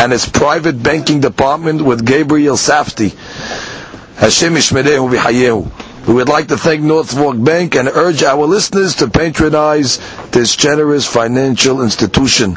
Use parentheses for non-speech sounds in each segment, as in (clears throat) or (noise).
and its private banking department with Gabriel Safti. Hashem Ishmerehu V'Hayehu. We would like to thank North Bank and urge our listeners to patronize this generous financial institution.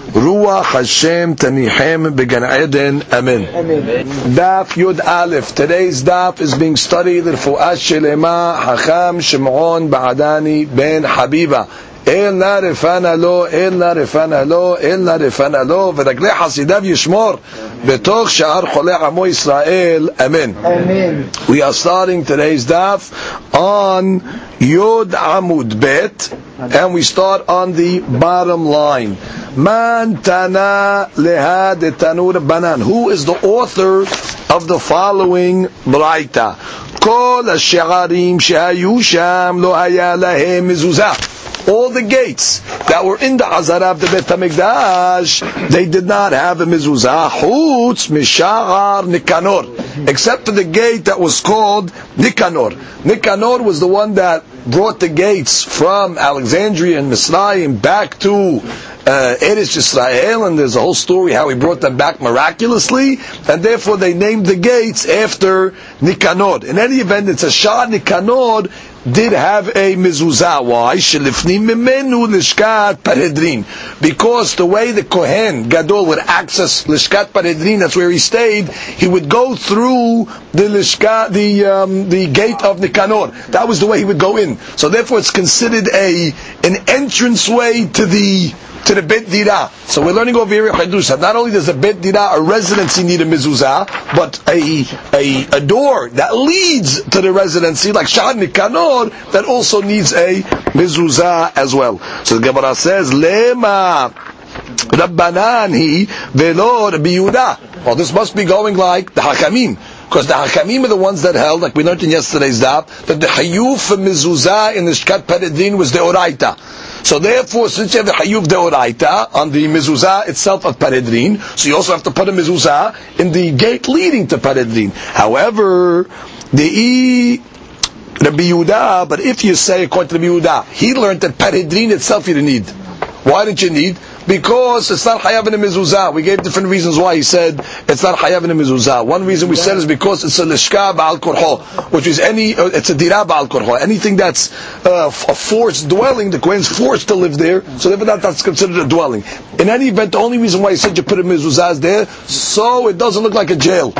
Ruach Hashem Tanichem Began Eden. Amen. Daf Yud Aleph. Today's daf is being studied in Fu'at Shelema Hacham Shimon Ba'adani ben Habiba. אלא רפנה לו, אלא רפנה לו, אלא רפנה לו, ורגלי חסידיו ישמור בתוך שאר חולי עמו ישראל, אמן. We are starting today's daf on Yod Amud Bet, and we start on the bottom line. Man Tana Leha Detanur Banan. Who is the author of the following Braita? All the gates that were in the Azarab the Bet HaMikdash, they did not have a mezuzah. Chutz Mishahar Nikanor. Except for the gate that was called Nikanor. Nikanor was the one that brought the gates from Alexandria and Misraim back to uh, Eretz Yisrael, and there's a whole story how he brought them back miraculously, and therefore they named the gates after Nikanor. In any event, it's a Shah Nikanor did have a mezuzah. Why? Because the way the Kohen Gadol would access lishkat paredrin, that's where he stayed. He would go through the lishkat, the um, the gate of Nikanor. That was the way he would go in. So therefore, it's considered a an entrance way to the to the Bet Dira. So we're learning over here Chedusha. Not only does a Bet Dira, a residency need a mezuzah, but a, a, a door that leads to the residency, like Shad Nikanor, that also needs a mezuzah as well. So the Gemara says, Lema Rabbanan hi velo Well, this must be going like the Hakamim. Because the Hakamim are the ones that held, like we learned in yesterday's daf, that the Hayuf mezuzah in the Shkat Peredin was the Oraita. So therefore, since you have the Hayuv Deoraita on the mezuzah itself of Paredrin, so you also have to put a mezuzah in the gate leading to Paredrin. However, the E Rabbi Yehuda, but if you say according to Rabbi Yehuda, he learned that Paredrin itself you didn't need. Why didn't you need? Because it's not hayav in a mezuzah. We gave different reasons why he said it's not hayav in a mezuzah. One reason we said is because it's a lishka ba'al korho, which is any, uh, it's a dira ba'al korho. Anything that's uh, a forced dwelling, the Kohen's forced to live there, so that, that's considered a dwelling. In any event, the only reason why he said you put a mezuzah there, so it doesn't look like a jail.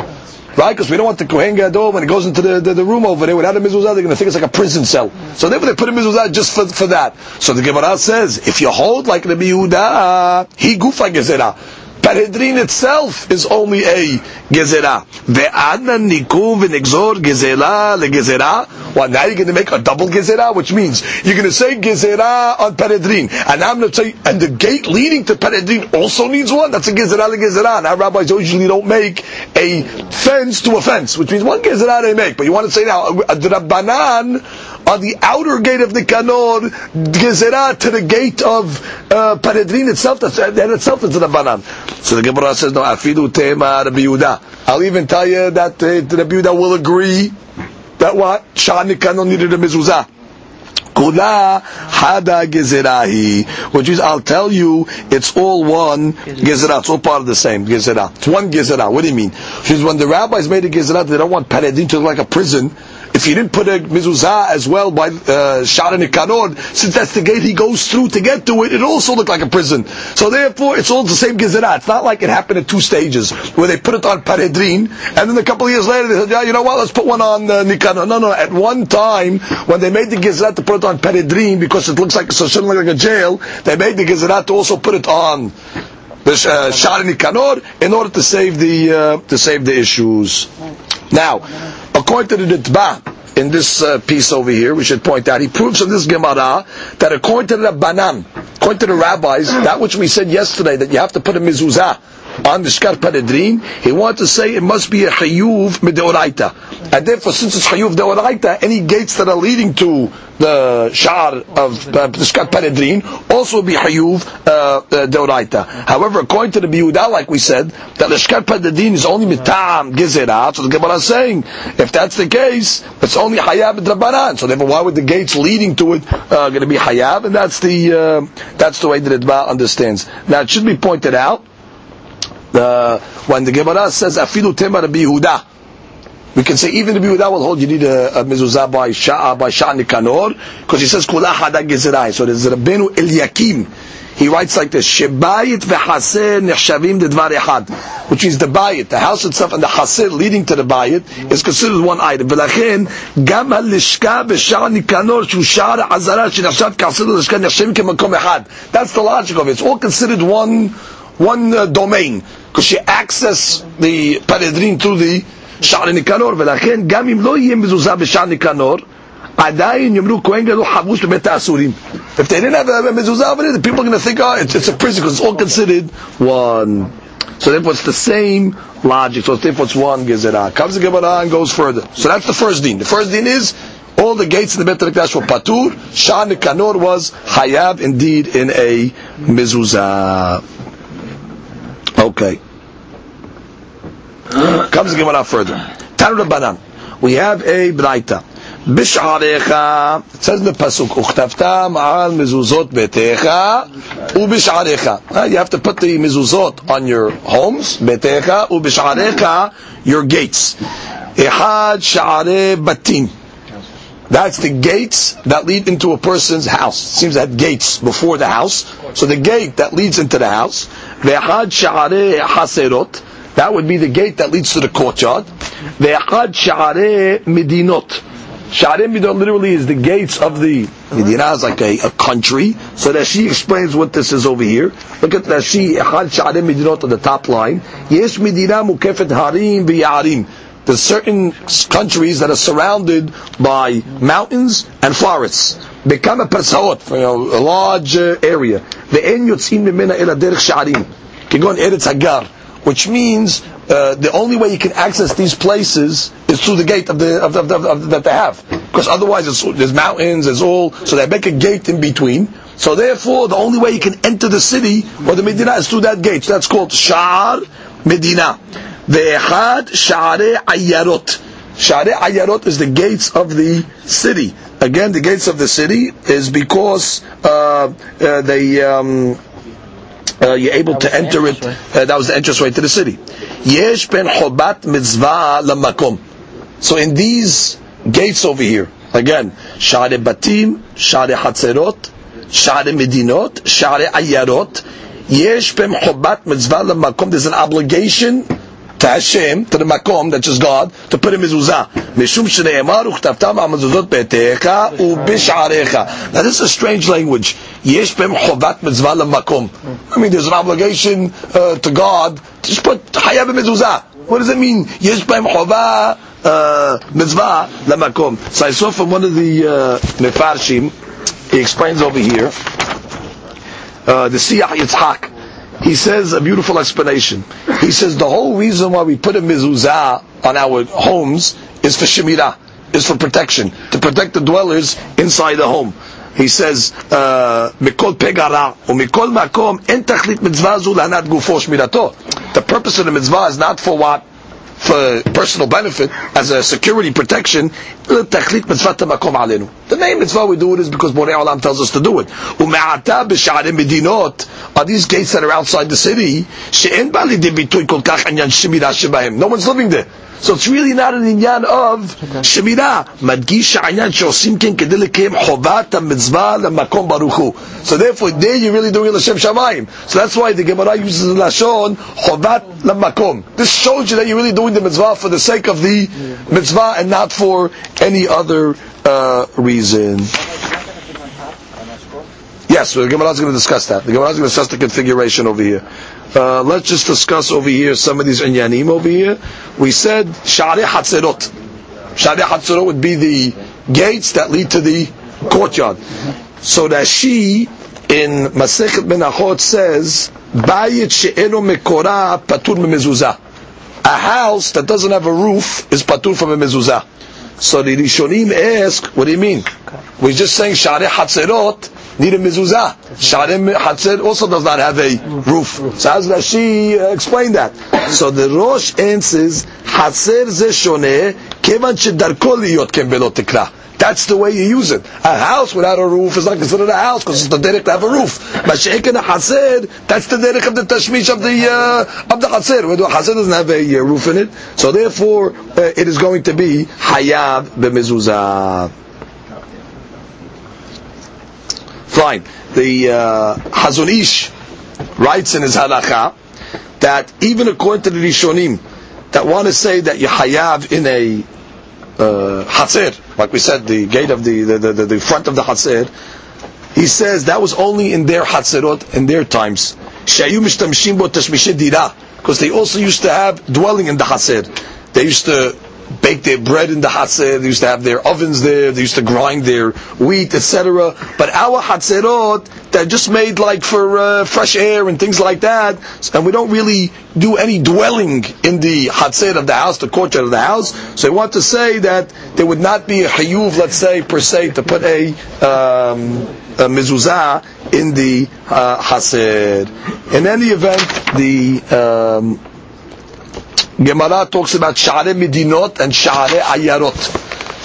Right? Because we don't want the Kohen Gadol, when he goes into the, the, the room over there without a mezuzah, they're going to think it's like a prison cell. So therefore they put a mezuzah just for, for that. So the Gemara says, if you hold like the Yehuda, he goof like Gezerah. Paredrin itself is only a gezerah. Ve'adna nikum v'nexor gezerah legezerah. Well, now you're going to make a double gezerah, which means you're going to say gezerah on Paredrin, and I'm going to say, and the gate leading to Paredrin also needs one. That's a gezerah legezerah. Now rabbis usually don't make a fence to a fence, which means one gezerah they make. But you want to say now, a drabanan on the outer gate of the Kanor, Gezerah to the gate of uh, Paredrin itself, that's, that itself is the Rabbanan. So the Gemara says, no, Afidu Tema Rabbi Yehuda. I'll even tell you that uh, Rabbi Yehuda will agree that what? Shah Nikanor needed a mezuzah. Kula hada gezerahi, which is I'll tell you, it's all one gezerah. It's all part of the same gezerah. It's one gezerah. What do you mean? Because when the rabbis made a gezerah, they don't want Paredrin to look like a prison if you didn't put a mezuzah as well by uh, Shara Nikanor, since that's the gate he goes through to get to it, it also looked like a prison. So therefore, it's all the same gezerah. It's not like it happened in two stages, where they put it on Paredrin, and then a couple of years later they said, yeah, you know what, let's put one on uh, Nikanor. No, no, at one time, when they made the gezerah to put it on Paredrin, because it looks like, so it look like a jail, they made the gezerah to also put it on the uh, Shara Nikanor in order to save the, uh, to save the issues. Now, according to the Ritba, in this uh, piece over here, we should point out, he proves from this Gemara that according to the Banan, according to the rabbis, that which we said yesterday, that you have to put a mezuzah on the Shkar Paredrin, he wanted to say it must be a Chayuv Mideoraita. And therefore, since it's Chayuv Deoraita, any gates that are leading to the Shar of uh, the Shkar Paredrin also be Chayuv uh, uh, Deoraita. However, according to the Biuda, like we said, that the Shkar Paredrin is only Mitam Gezerah, so the Gemara is saying, if that's the case, it's only Hayab Drabanan. So therefore, why would the gates leading to it uh, going to be Hayab? And that's the, uh, that's the way that Idba understands. Now, it should be pointed out, the, when the Gemara says afilu temar bihuda, we can say even the bihuda will hold you need a, a mezuzah by sha'a by sha'a nikanor because he says kula hada gezerai. So there's Rabbeinu Eliakim. He writes like this: Shebayit v'chaser nechshavim dedvar echad, which is the bayit, the house itself, and the chaser leading to the bayit is considered one item. V'lachen gam halishka b'shar nikanor shu shar azara shenachshav kaser l'ishka nechshavim kemakom echad. That's the logic of it. It's all considered one one uh, domain because she access the paredrin through the שער ניקנור, ולכן גם אם לא יהיה מזוזה בשער ניקנור, עדיין יאמרו כהן גדול חבוש בבית האסורים. If they didn't have a mezuzah over there, the people are going to think, oh, it's, it's a prison because it's all considered one. So therefore it's the same logic. So therefore it's one gezerah. Comes the Gemara and goes further. So that's the first din. The first din is all the gates in the Bet HaMikdash were patur. Shah Nikanor was hayab indeed in a mezuzah. Okay. Comes the Gemara further. Tanu Rabbanan. We have a Braita. בשעריך, it says in the pasuk, וכתבתם על מזוזות ביתך ובשעריך. You have to put the mezuzot on your homes, ביתך, ובשעריך, your gates. אחד שערי בתים. That's the gates that lead into a person's house. It seems that gates before the house. So the gate that leads into the house. Ve'achad sha'arei haserot. That would be the gate that leads to the courtyard. Ve'achad sha'arei medinot. Sha'arei medinot literally is the gates of the Medina is like a, a country. So that she explains what this is over here. Look at Rashi, Echad Sha'arei medinot on the top line. Yesh medina mukefet harim there's certain countries that are surrounded by mountains and forests. Become a persaot, you know, a large uh, area. The end yotzin mimena ila derech sha'arim. Can go on Eretz Hagar, which means uh, the only way you can access these places is through the gate of the, of the, of the, of the that they have, because otherwise there's mountains, there's all, so they make a gate in between. So therefore, the only way you can enter the city or the Medina is through that gate. So that's called shar Medina. Ve'echad Sha'are Ayarot. Sha'are Ayarot is the gates of the city. Again, the gates of the city is because uh, uh, they um, uh, you're able to enter it. Uh, that was the entrance way to the city. Yesh ben chobat mitzvah lamakom. So in these gates over here, again, share batim, share hatzerot, share medinot, share ayarot. Yesh ben chobat mitzvah lamakom. There's an obligation to Hashem, to the makom, that's just God, to put in mezuzah. Mishum shneimar uchtavtam amazuzot betecha ubish'arecha. Now this is a strange language. Yesh bem chovat mitzvah makom. I mean, there's an obligation uh, to God to just put hayab mezuzah. What does it mean? Yesh bem chova uh, mitzvah makom. So I saw from one of the uh, mefarshim, he explains over here, uh, the Siach Yitzhak, he says a beautiful explanation. He says the whole reason why we put a mezuzah on our homes is for shemirah, is for protection, to protect the dwellers inside the home. He says, uh, mikol pegara or mikol makom en tachlit mitzvah zu lanat gufo shmirato. The purpose of the mitzvah is not for what for personal benefit, as a security protection, the main mitzvah we do it is because Borei Olam tells us to do it. Are these gates that are outside the city? No one's living there. So it's really not an inyan of shemira, madgisha, ha'inyan she'osim ken kedei lekeim mitzvah, ha'mitzvah lemakom baruchu. So therefore, there you're really doing it l'shem shamayim. So that's why the Gemara uses the lashon chovat lemakom. This shows you that you're really doing the mitzvah for the sake of the mitzvah and not for any other uh, reason. Yes, the Gemara is going to discuss that. The Gemara is going to discuss the configuration over here. Uh, let's just discuss over here some of these inyanim over here. We said Sha'arei Hatzerot. Sha'arei Hatzerot would be the gates that lead to the courtyard. So that she in Masechet Menachot says, Bayit she'eno mekora patur memezuzah. A house that doesn't have a roof is patur from a mezuzah. So the Rishonim ask, what do you mean? We're just saying Sha'arei Hatzerot need a mezuzah. Sha'arei Hatzer also does not have a roof. So as Rashi uh, explained that. So the Rosh answers, Hatzer ze shoneh, kevan shedarko liyot belot tikra. That's the way you use it. A house without a roof is not considered a house because it's the derek to have a roof. But sheikh a hasid, that's the derek of the tashmish of the uh, of the hasid. Where the hasid doesn't have a uh, roof in it, so therefore uh, it is going to be hayab b'mezuzah. Fine. The uh, Hazon Ish writes in his halacha that even according to the Rishonim that want to say that you hayav in a uh, hatzir, like we said, the gate of the the, the, the front of the hatzir, he says that was only in their hatzirot in their times. Because they also used to have dwelling in the hatzir. They used to bake their bread in the hatzir. They used to have their ovens there. They used to grind their wheat, etc. But our hatzirot, they're just made like for uh, fresh air and things like that. And we don't really do any dwelling in the hatzir of the house, the courtyard of the house. So I want to say that there would not be a hayuv, let's say, per se, to put a, um, a mezuzah in the uh, hatzir. In any event, the um, Gemara talks about share Medinot and share Ayarot.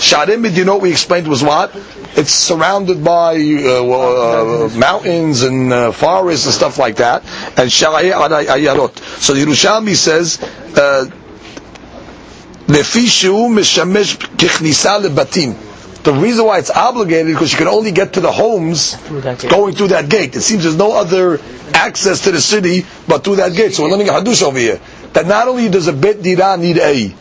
Share Medinot, we explained, was what? It's surrounded by uh, uh, mountains and uh, forests and stuff like that. And share Ayarot. So the Yerushalmi says, uh, the reason why it's obligated because you can only get to the homes through going through that gate. It seems there's no other access to the city but through that gate. So we're learning a hadush over here that not only does a bet dira need a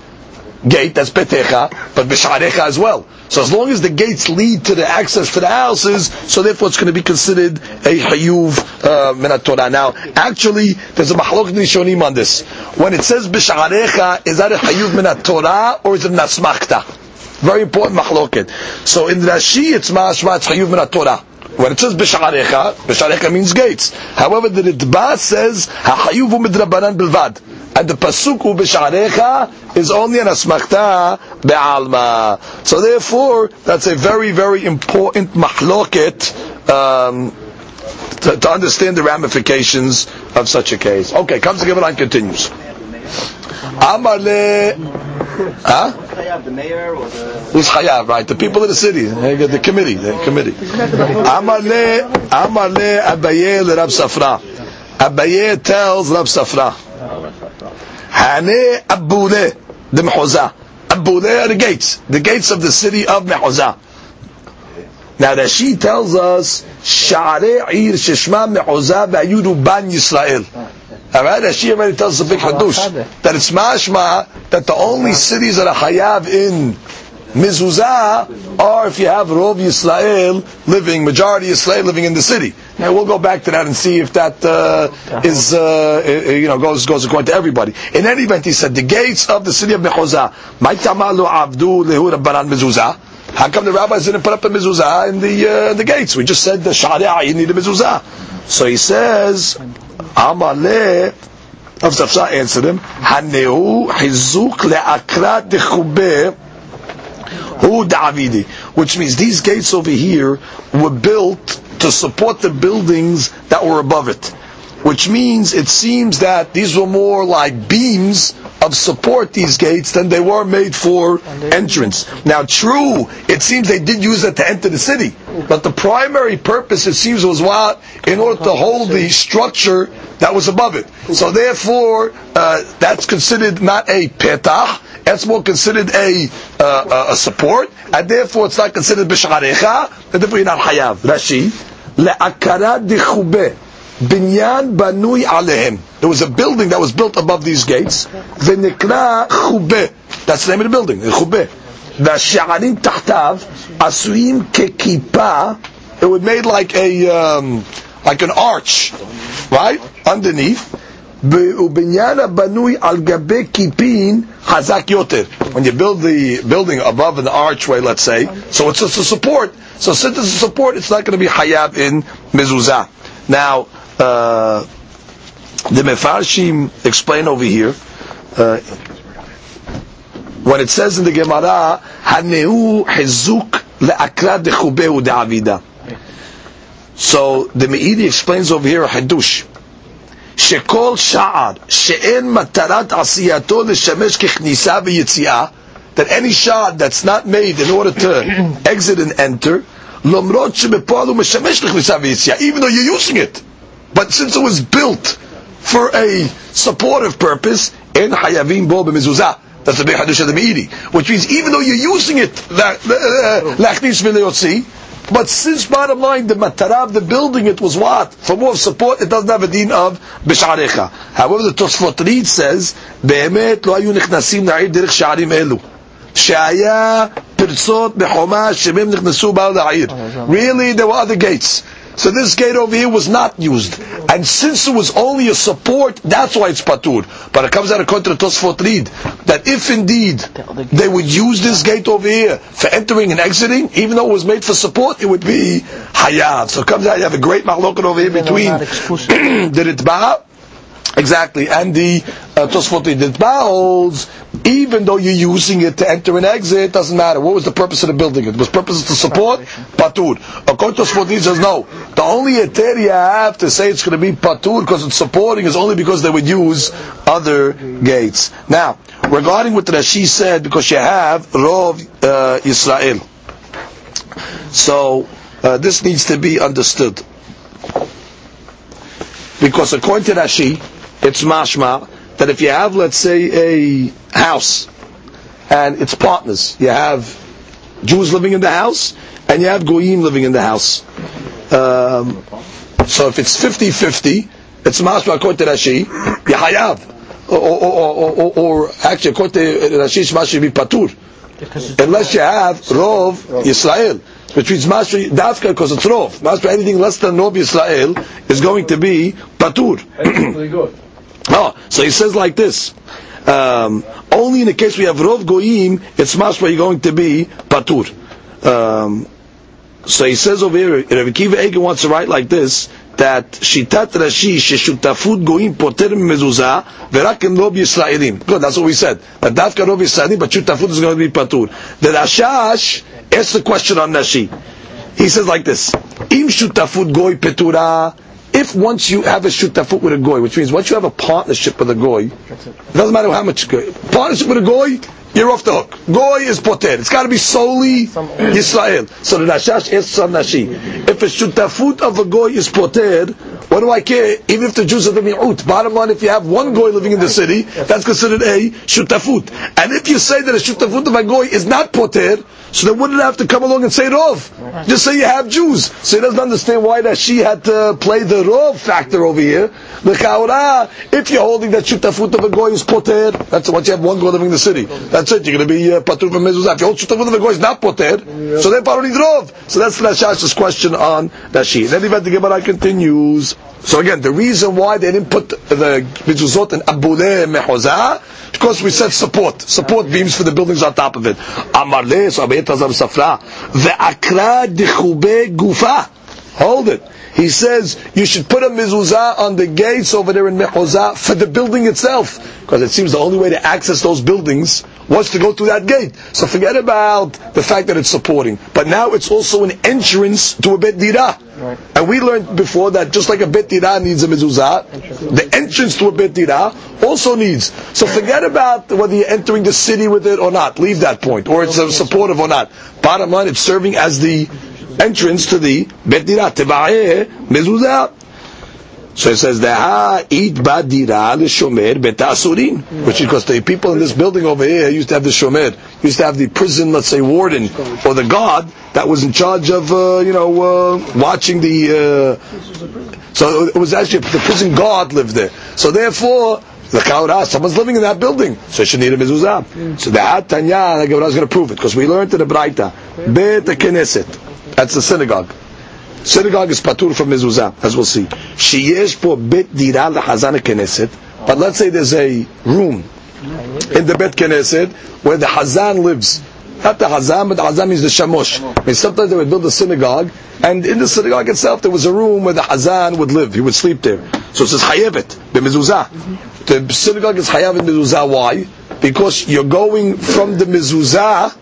gate, that's betecha, but bisharecha as well. So as long as the gates lead to the access to the houses, so therefore it's going to be considered a hayuv uh, Torah. Now, actually, there's a mahlok nishonim on this. When it says bisharecha, is that a hayuv min Torah or is it nasmachta? Very important mahloket. So in the Rashi, it's mashma, it's hayuv min Torah. When it says bisharecha, bisharecha means gates. However, the Ritba says ha'hayuv midrabanan bilvad. And the pasuk b'sharecha is only an asmachta be'alma. So therefore, that's a very, very important mahloket um, to, to, understand the ramifications of such a case. Okay, comes the Gemara and continues. Amar le, huh? Who's chayav? Right, the people of the city, the committee, the committee. Amar le, Amar le Abaye le Rab Safra. Abaye tells Rab Safra. Hane Abule, the Mehuzah. Abule are the gates, the gates of the city of Mehuzah. Now that she tells us, Sha'arei Ir Sheshma Mehuzah Ba'yudu Ban Yisrael. Alright, Rashi already tells us a big hadush, that it's mashma, that the only cities that are hayav in mezuzah are if you have Rov Yisrael living, majority Yisrael living in the city. Now we'll go back to that and see if that uh, is, uh, you know, goes goes according to everybody. In any event, he said the gates of the city of Mechozah. Maitamalu Avdu Lehu Rabbanan Mezuzah. How come the rabbis didn't put up a mezuzah in the uh, the gates? We just said the sharia you need a mezuzah. So he says, Amale. Rav Safra answered him, Haneu hizuk le'akrat dechubeh. Which means these gates over here were built to support the buildings that were above it. Which means it seems that these were more like beams of support, these gates, than they were made for entrance. Now, true, it seems they did use it to enter the city, but the primary purpose, it seems, was what? In order to hold the structure that was above it. So therefore, uh, that's considered not a petah, that's more considered a, uh, a support, and therefore it's not considered b'sh'arecha, and therefore you're not hayav. Rashi, le'akarat dichubeh, binyan banui alehem. There was a building that was built above these gates, v'nikra chubeh. That's the name of the building, chubeh. והשערים תחתיו עשויים ככיפה, it was made like a, um, like an arch, right, underneath. ובניין הבנוי על גבי קיפין חזק יותר. When you build the building above an archway, let's say, so it's just a support. So since it's a support, it's not going to be hayab in mezuzah. Now, uh, the Mefarshim explain over here, uh, when it says in the Gemara, "Haneu hezuk le'akra dechubeu de'avida." So the Meiri explains over here a hadush. שכל שער שאין מטרת עשייתו לשמש ככניסה ויציאה, that any shard that's not made in order to exit and enter, למרות שבפועל הוא משמש לכניסה ויציאה, even though you're using it. But since it was built for a supportive purpose, אין חייבים בו במזוזה. That's the big hadush of the Meiri. Which means even though you're using it, להכניס ולהוציא, but since bottom line, the matarav, the building, it was what? For more support, it doesn't have a din of bisharecha. However, the Tosfot Rid says, "BeEmet lo היו נכנסים לעיר derech שערים elu שהיה פרצות בחומה shemim נכנסו baal העיר. Oh, really, there were other gates. So this gate over here was not used. And since it was only a support, that's why it's patur. But it comes out of contra Tosfot Rid that if indeed they would use this gate over here for entering and exiting, even though it was made for support, it would be hayav. So it comes out, you have a great mahlokat over here between (clears throat) the Ritba Exactly, and the uh, Tosfot the holds, even though you're using it to enter and exit, doesn't matter. What was the purpose of the building? It was purpose to support patur. According to Tosfot says no. The only eter you have to say it's going to be patur because it's supporting is only because they would use other gates. Now, regarding what Rashi said, because you have Rov uh, Israel, so uh, this needs to be understood. Because according to Rashi, it's mashma that if you have, let's say, a house and it's partners, you have Jews living in the house and you have Goyim living in the house. Um, so if it's 50-50, it's mashma according to Rashi, yahayav. hayav. Or, or, or, or, or actually, according to Rashi, mashma be patur. Unless you have Rov Yisrael which means Masri Dafka because it's Rov. Masri anything less than Rov Yisrael is going to be Patur. oh, (clears throat) so he says like this. Um, only in the case we have Rov Goyim, it's Masri you're going to be Patur. Um, so he says over here, Rabbi Akiva Eiger wants to write like this, that Shitat Rashi Sheshutafut Goim Poter Mezuzah Verakim Rob Yisraelim. Good, that's what we said. That Dafka Rob Yisraelim, but Shutafut is going to be Patur. The Rashash asks the question on Rashi. He says like this, Im Shutafut Goy Petura if once you have a shutafut with a goy, which means once you have a partnership with a goy, it. doesn't matter how much partnership with a goy you're off the hook. Goy is poter. It's got to be solely Yisrael. So the Rashash is on Rashi, if a shutafut of a goy is poter, what do I care? Even if the Jews are the mi'ut. Bottom line, if you have one goy living in the city, that's considered a shutafut. And if you say that a shutafut of a goy is not poter, so they wouldn't have to come along and say rov. Just say you have Jews. So he doesn't understand why that she had to play the rov factor over here. The if you're holding that shutafut of a goy is poter, that's once you have one goy living in the city. That's it. You're going to be uh, patur from mezuzah. If you hold a goy is not poter, so they already rov. So that's Rashash's question on Rashi. Then the Gemara continues. So again, the reason why they didn't put the mezuzot in abule mehozah, because we said support, support beams for the buildings on top of it. Amarle, so Abiyat Hazar Safra, ve'akra dechube gufa. Hold it. He says you should put a mezuzah on the gates over there in Mechozah for the building itself, because it seems the only way to access those buildings was to go through that gate. So forget about the fact that it's supporting, but now it's also an entrance to a Bet Dirah. Right. And we learned before that just like a Bet Dirah needs a mezuzah, the entrance to a Bet Dirah also needs. So forget about whether you're entering the city with it or not. Leave that point, or it's supportive or not. Bottom line, it's serving as the entrance to the Bet Dirah. Teba'eh mezuzah. So it says, "Daha it badira l'shomer betasurin," which is because the people in this building over here used to have the shomer, used to have the prison, let's say, warden or the guard that was in charge of, uh, you know, uh, watching the. Uh, so it was actually the prison guard lived there. So therefore, the kaura, someone's living in that building, so it should need a mezuzah. So the Tanya, the Gemara is going to prove it because we learned in the Braita, Bet Knesset. That's the synagogue. Synagogue is patur from mezuzah, as we'll see. Sheyesh po bet dira lehazan knesset. But let's say there's a room in the bet knesset where the hazan lives. Not the hazan, but the hazan means the shamosh. I mean, sometimes they would build a synagogue, and in the synagogue itself there was a room where the hazan would live. He would sleep there. So it says hayevet b'mezuzah. The synagogue is hayav in mezuzah. Why? Because you're going from the mezuzah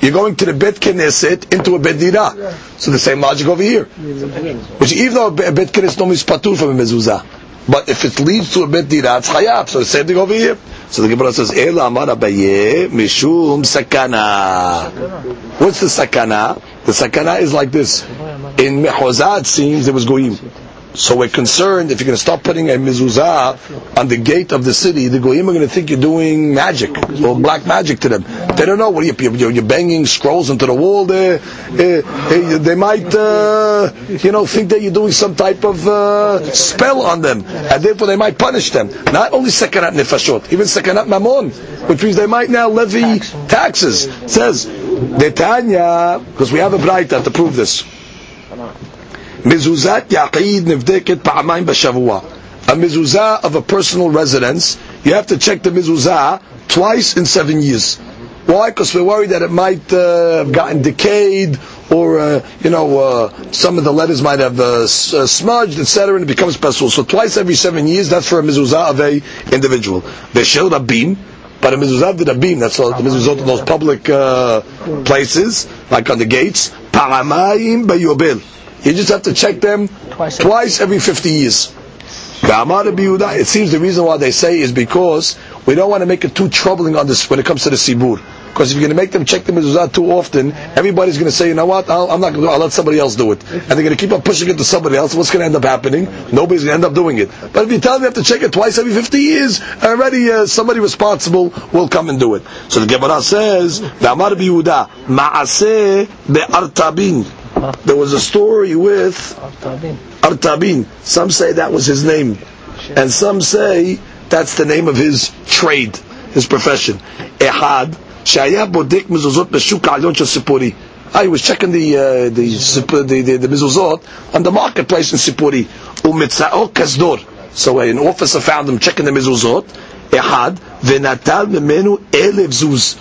you're going to the Bet Knesset into a Bet Dirah. So the same logic over here. Which even though a Bet Knesset normally is patur from a mezuzah. But if it leads to a Bet Dirah, it's chayav. So the same thing over here. So the Gemara says, Ela amar abaye mishum sakana. What's the sakana? The sakana is like this. In Mehozah it seems there was goyim. So we're concerned if you're going to start putting a mezuzah on the gate of the city, the goyim are going to think you're doing magic or black magic to them. They don't know what are you, you're, banging scrolls into the wall there. Uh, they might, uh, you know, think that you're doing some type of uh, spell on them, and therefore they might punish them. Not only sekanat nefashot, even sekanat mamon, which means they might now levy taxes. Says Netanya, because we have a braita to prove this. Mezuzat yaqid nivdeket pa'amayim b'shavua. A mezuzah of a personal residence, you have to check the mezuzah twice in seven years. Why? Because we're worried that it might uh, have gotten decayed, or uh, you know, uh, some of the letters might have uh, uh smudged, etc., and it becomes special. So twice every seven years, that's for a mezuzah of a individual. Veshel rabim, but a mezuzah of the rabim, that's all, the mezuzah of those public uh, places, like on the gates. Paramayim bayobel. You just have to check them twice, twice every 50 years. It seems the reason why they say is because we don't want to make it too troubling on this when it comes to the sibur. Because if you're going to make them check the mezuzah too often, everybody's going to say, you know what, i am not going to I'll let somebody else do it. And they're going to keep on pushing it to somebody else. What's going to end up happening? Nobody's going to end up doing it. But if you tell them you have to check it twice every 50 years, already uh, somebody responsible will come and do it. So the Gemara says, ma'aseh be'artabin. There was a story with Artabin. Some say that was his name, and some say that's the name of his trade, his profession. Ehad shaya bodik mezuzot b'shuk alyon shel I was checking the uh, the, the, the, the on the marketplace in Sipuri. Umitzao kasdor. So an officer found him checking the mezuzot. Ehad v'natal memenu elev zuz,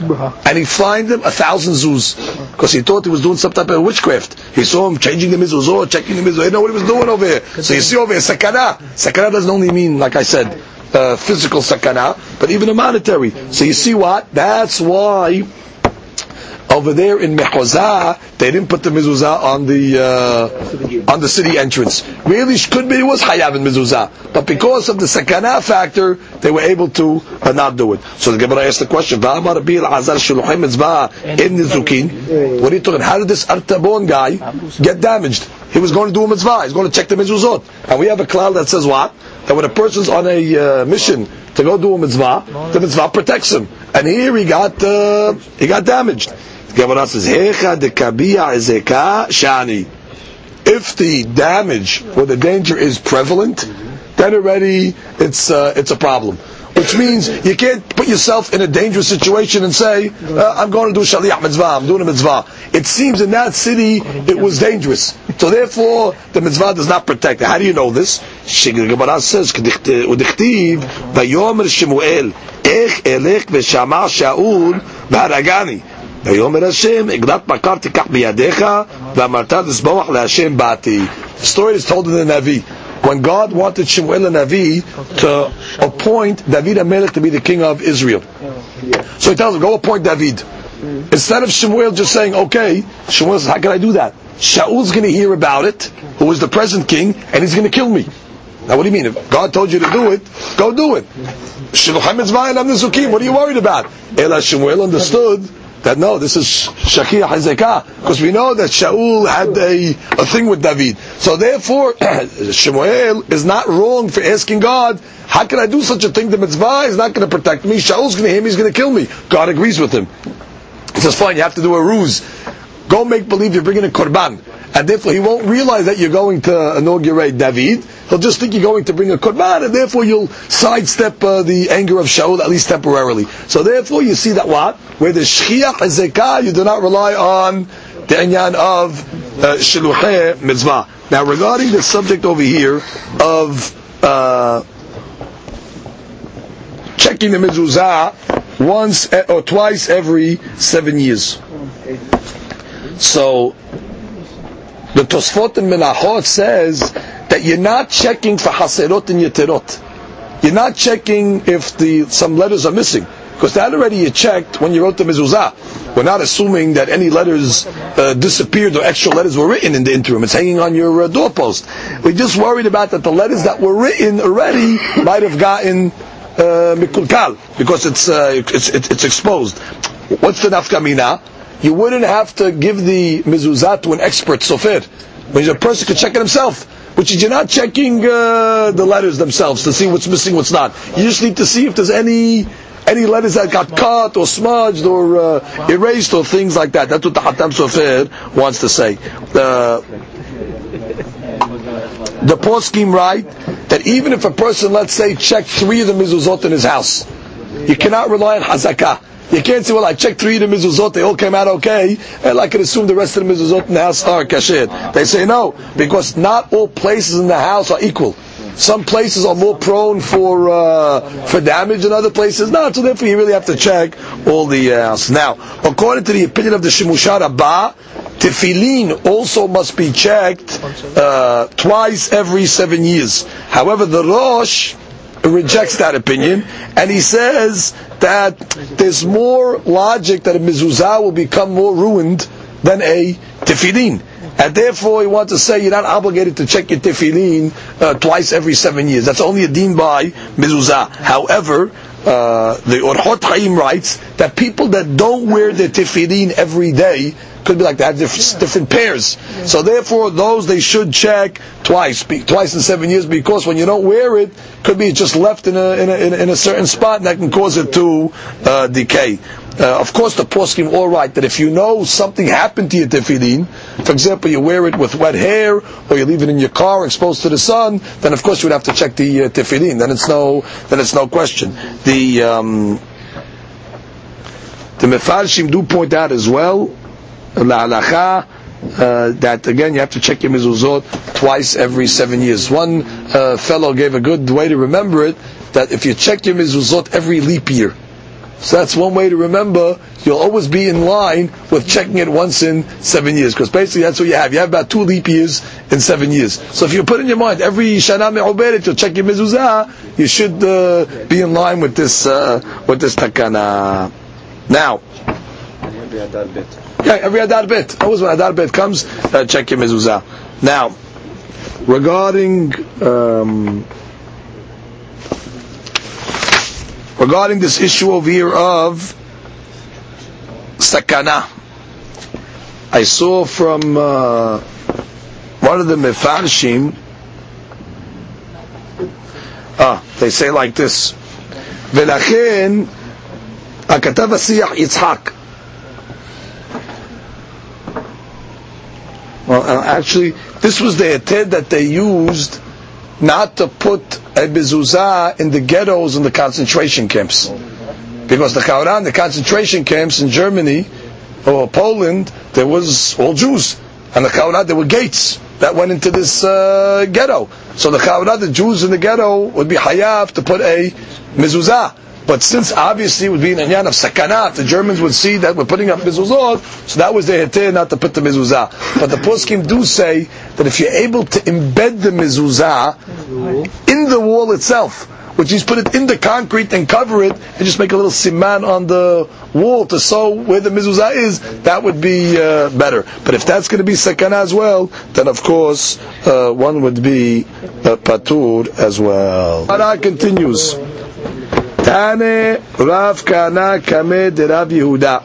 and he fined him a thousand zuz because he thought he was doing some type of witchcraft. He saw him changing the mezuzah, checking the mezuzah. He didn't know what he was doing over here. So you see over here, sakana. Sakana doesn't only mean, like I said, uh, physical sakana, but even a monetary. So you see what? That's why over there in Mehozah, they didn't put the mezuzah on the uh, on the city entrance. Really, could be it was hayav in mezuzah, but because of the sakana factor, they were able to uh, not do it. So the Gemara asked the question: What are you talking? How did this Artabon guy get damaged? He was going to do a mitzvah. He's going to check the mezuzot, and we have a cloud that says what? That when a person's on a uh, mission to go do a mitzvah, the mitzvah protects him. And here he got uh, he got damaged. Gemara says, shani. If the damage or the danger is prevalent, then already it's uh, it's a problem. Which means you can't put yourself in a dangerous situation and say, uh, I'm going to do shaliach mitzvah, I'm doing a mitzvah. It seems in that city it was dangerous. So therefore, the mitzvah does not protect it. How do you know this? Gemara says, "Udichtiv vayomer Shemuel ech elech v'shamar Shaul v'haragani." ויאמר השם, עגלת בקר תיקח בידיך, ואמרת לזבוח להשם באתי. The story is told in the Navi. When God wanted Shemuel and Navi to appoint David Amelech to be the king of Israel. So he tells him, go appoint David. Instead of Shemuel just saying, okay, Shemuel says, how can I do that? Shaul's going to hear about it, who is the present king, and he's going to kill me. Now, what do you mean? If God told you to do it, go do it. What are you worried about? Ela Shemuel understood that no, this is Shakir Hazekah, because we know that Shaul had a, a thing with David. So therefore, (coughs) Shemuel is not wrong for asking God, how can I do such a thing? The mitzvah is not going to protect me. Shaul's going to hear me, he's going to kill me. God agrees with him. He says, fine, you have to do a ruse. Go make believe you're bringing a korban. And therefore he won't realize that you're going to inaugurate David. He'll just think you're going to bring a korban, and therefore you'll sidestep uh, the anger of Shaul, at least temporarily. So therefore you see that what? Where the Shchiach Ezekah, you do not rely on the inyan of uh, Shilucheh Mitzvah. Now regarding the subject over here of uh, checking the mezuzah once or twice every seven years. So the Tosfot in Menachot says that you're not checking for haserot and yeterot. You're not checking if the some letters are missing. Because that already you checked when you wrote the mezuzah. We're not assuming that any letters uh, disappeared or extra letters were written in the interim. It's hanging on your uh, doorpost. We're just worried about that the letters that were written already might have gotten uh, mikulkal because it's, uh, it's, it's it's exposed. What's the nafkamina? You wouldn't have to give the mezuzah to an expert sofer. When a person could check it himself which is you're not checking uh, the letters themselves to see what's missing, what's not. You just need to see if there's any any letters that got cut or smudged or uh, erased or things like that. That's what the Hatam Sofer wants to say. Uh, the poskim write that even if a person, let's say, checked three of the mezuzot in his house, you cannot rely on hazakah. You can't say, well, I checked three of the mezuzot, they all came out okay, and I can assume the rest of the mezuzot in the house are kasher. They say no, because not all places in the house are equal. Some places are more prone for uh, for damage than other places not. So therefore, you really have to check all the uh, house. Now, according to the opinion of the Shimusha Rabba, tefillin also must be checked uh, twice every seven years. However, the Rosh rejects that opinion, and he says that there's more logic that a mezuzah will become more ruined than a tefillin. And therefore, he wants to say you're not obligated to check your tefillin uh, twice every seven years. That's only a deen by mezuzah. However, uh, the Orchot Chaim writes that people that don't wear their tefillin every day could be like that, different, different pairs. So therefore, those they should check twice, twice in seven years, because when you don't wear it, could be just left in a in a, in a certain spot, and that can cause it to uh, decay. Uh, of course, the poskim all right that if you know something happened to your tefillin, for example, you wear it with wet hair, or you leave it in your car exposed to the sun, then of course you would have to check the uh, tefillin. Then it's no, then it's no question. The um, the mefarshim do point out as well, uh, that again you have to check your mezuzot twice every seven years. One uh, fellow gave a good way to remember it that if you check your mezuzot every leap year, so that's one way to remember. You'll always be in line with checking it once in seven years, because basically that's what you have. You have about two leap years in seven years. So if you put in your mind every shana me'oberet you'll check your mezuzah, you should uh, be in line with this uh, with this takana. Now, yeah, every adar bet. Always when adar bet comes, uh, check your mezuzah. Now, regarding. Um, regarding this issue over here of sakana. I saw from uh, one of the mefarshim. Ah, they say like this. ולכן הכתב השיח יצחק. Well, uh, actually, this was the heted that they used not to put a mezuzah in the ghettos and the concentration camps. Because the Kauran, the concentration camps in Germany or Poland, there was all Jews. And the Kauran, there were gates that went into this uh, ghetto. So the Kauran, the Jews in the ghetto would be hayav to put a mezuzah. But since obviously it would be an anyan of sakana, the Germans would see that we're putting up mezuzot, so that was their heter not to put the mezuzah. But the poskim do say that if you're able to embed the mezuzah in the wall itself, which is put it in the concrete and cover it, and just make a little siman on the wall to show where the mezuzah is, that would be uh, better. But if that's going to be sakana as well, then of course uh, one would be uh, patur as well. Ara continues. Tane Rav Kana Kame de Rav Yehuda.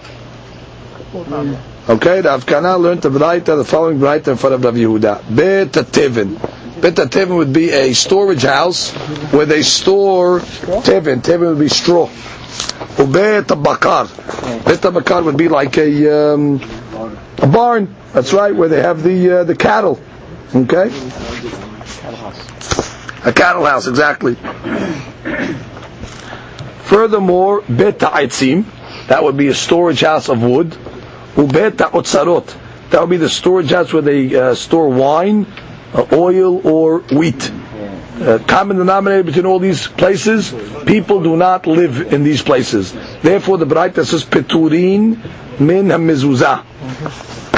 Okay, Rav Kana learned the Braita, the following Braita in front of Rav Yehuda. Bet Tevin. Bet Tevin would be a storage house where they store Tevin. Tevin would be straw. Ubet Bakar. Bet Bakar would be like a um, a barn. That's right, where they have the uh, the cattle. Okay. A cattle house, exactly. Furthermore, beta aitzim, that would be a storage house of wood. Ubeta otzarot, that would be the storage house where they uh, store wine, uh, oil, or wheat. Uh, common denominator between all these places, people do not live in these places. Therefore, the Braita says peturin min hamizuzah.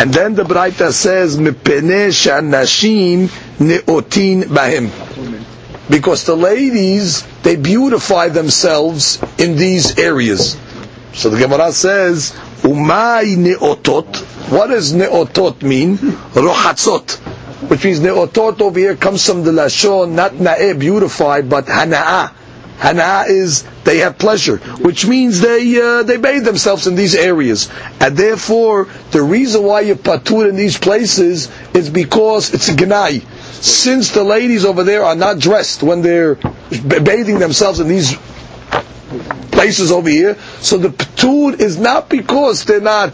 And then the Braita says mipene shanashim neotin bahim because the ladies they beautify themselves in these areas. So the Gemara says, "Umay neotot." What does neotot mean? Rohatzot, which means neotot over here comes from the lashon, not nae beautified, but hanaa. Hanaa is they have pleasure, which means they uh, they bathe themselves in these areas, and therefore the reason why you patur in these places is because it's a gnai since the ladies over there are not dressed when they're bathing themselves in these places over here, so the ptud is not because they're not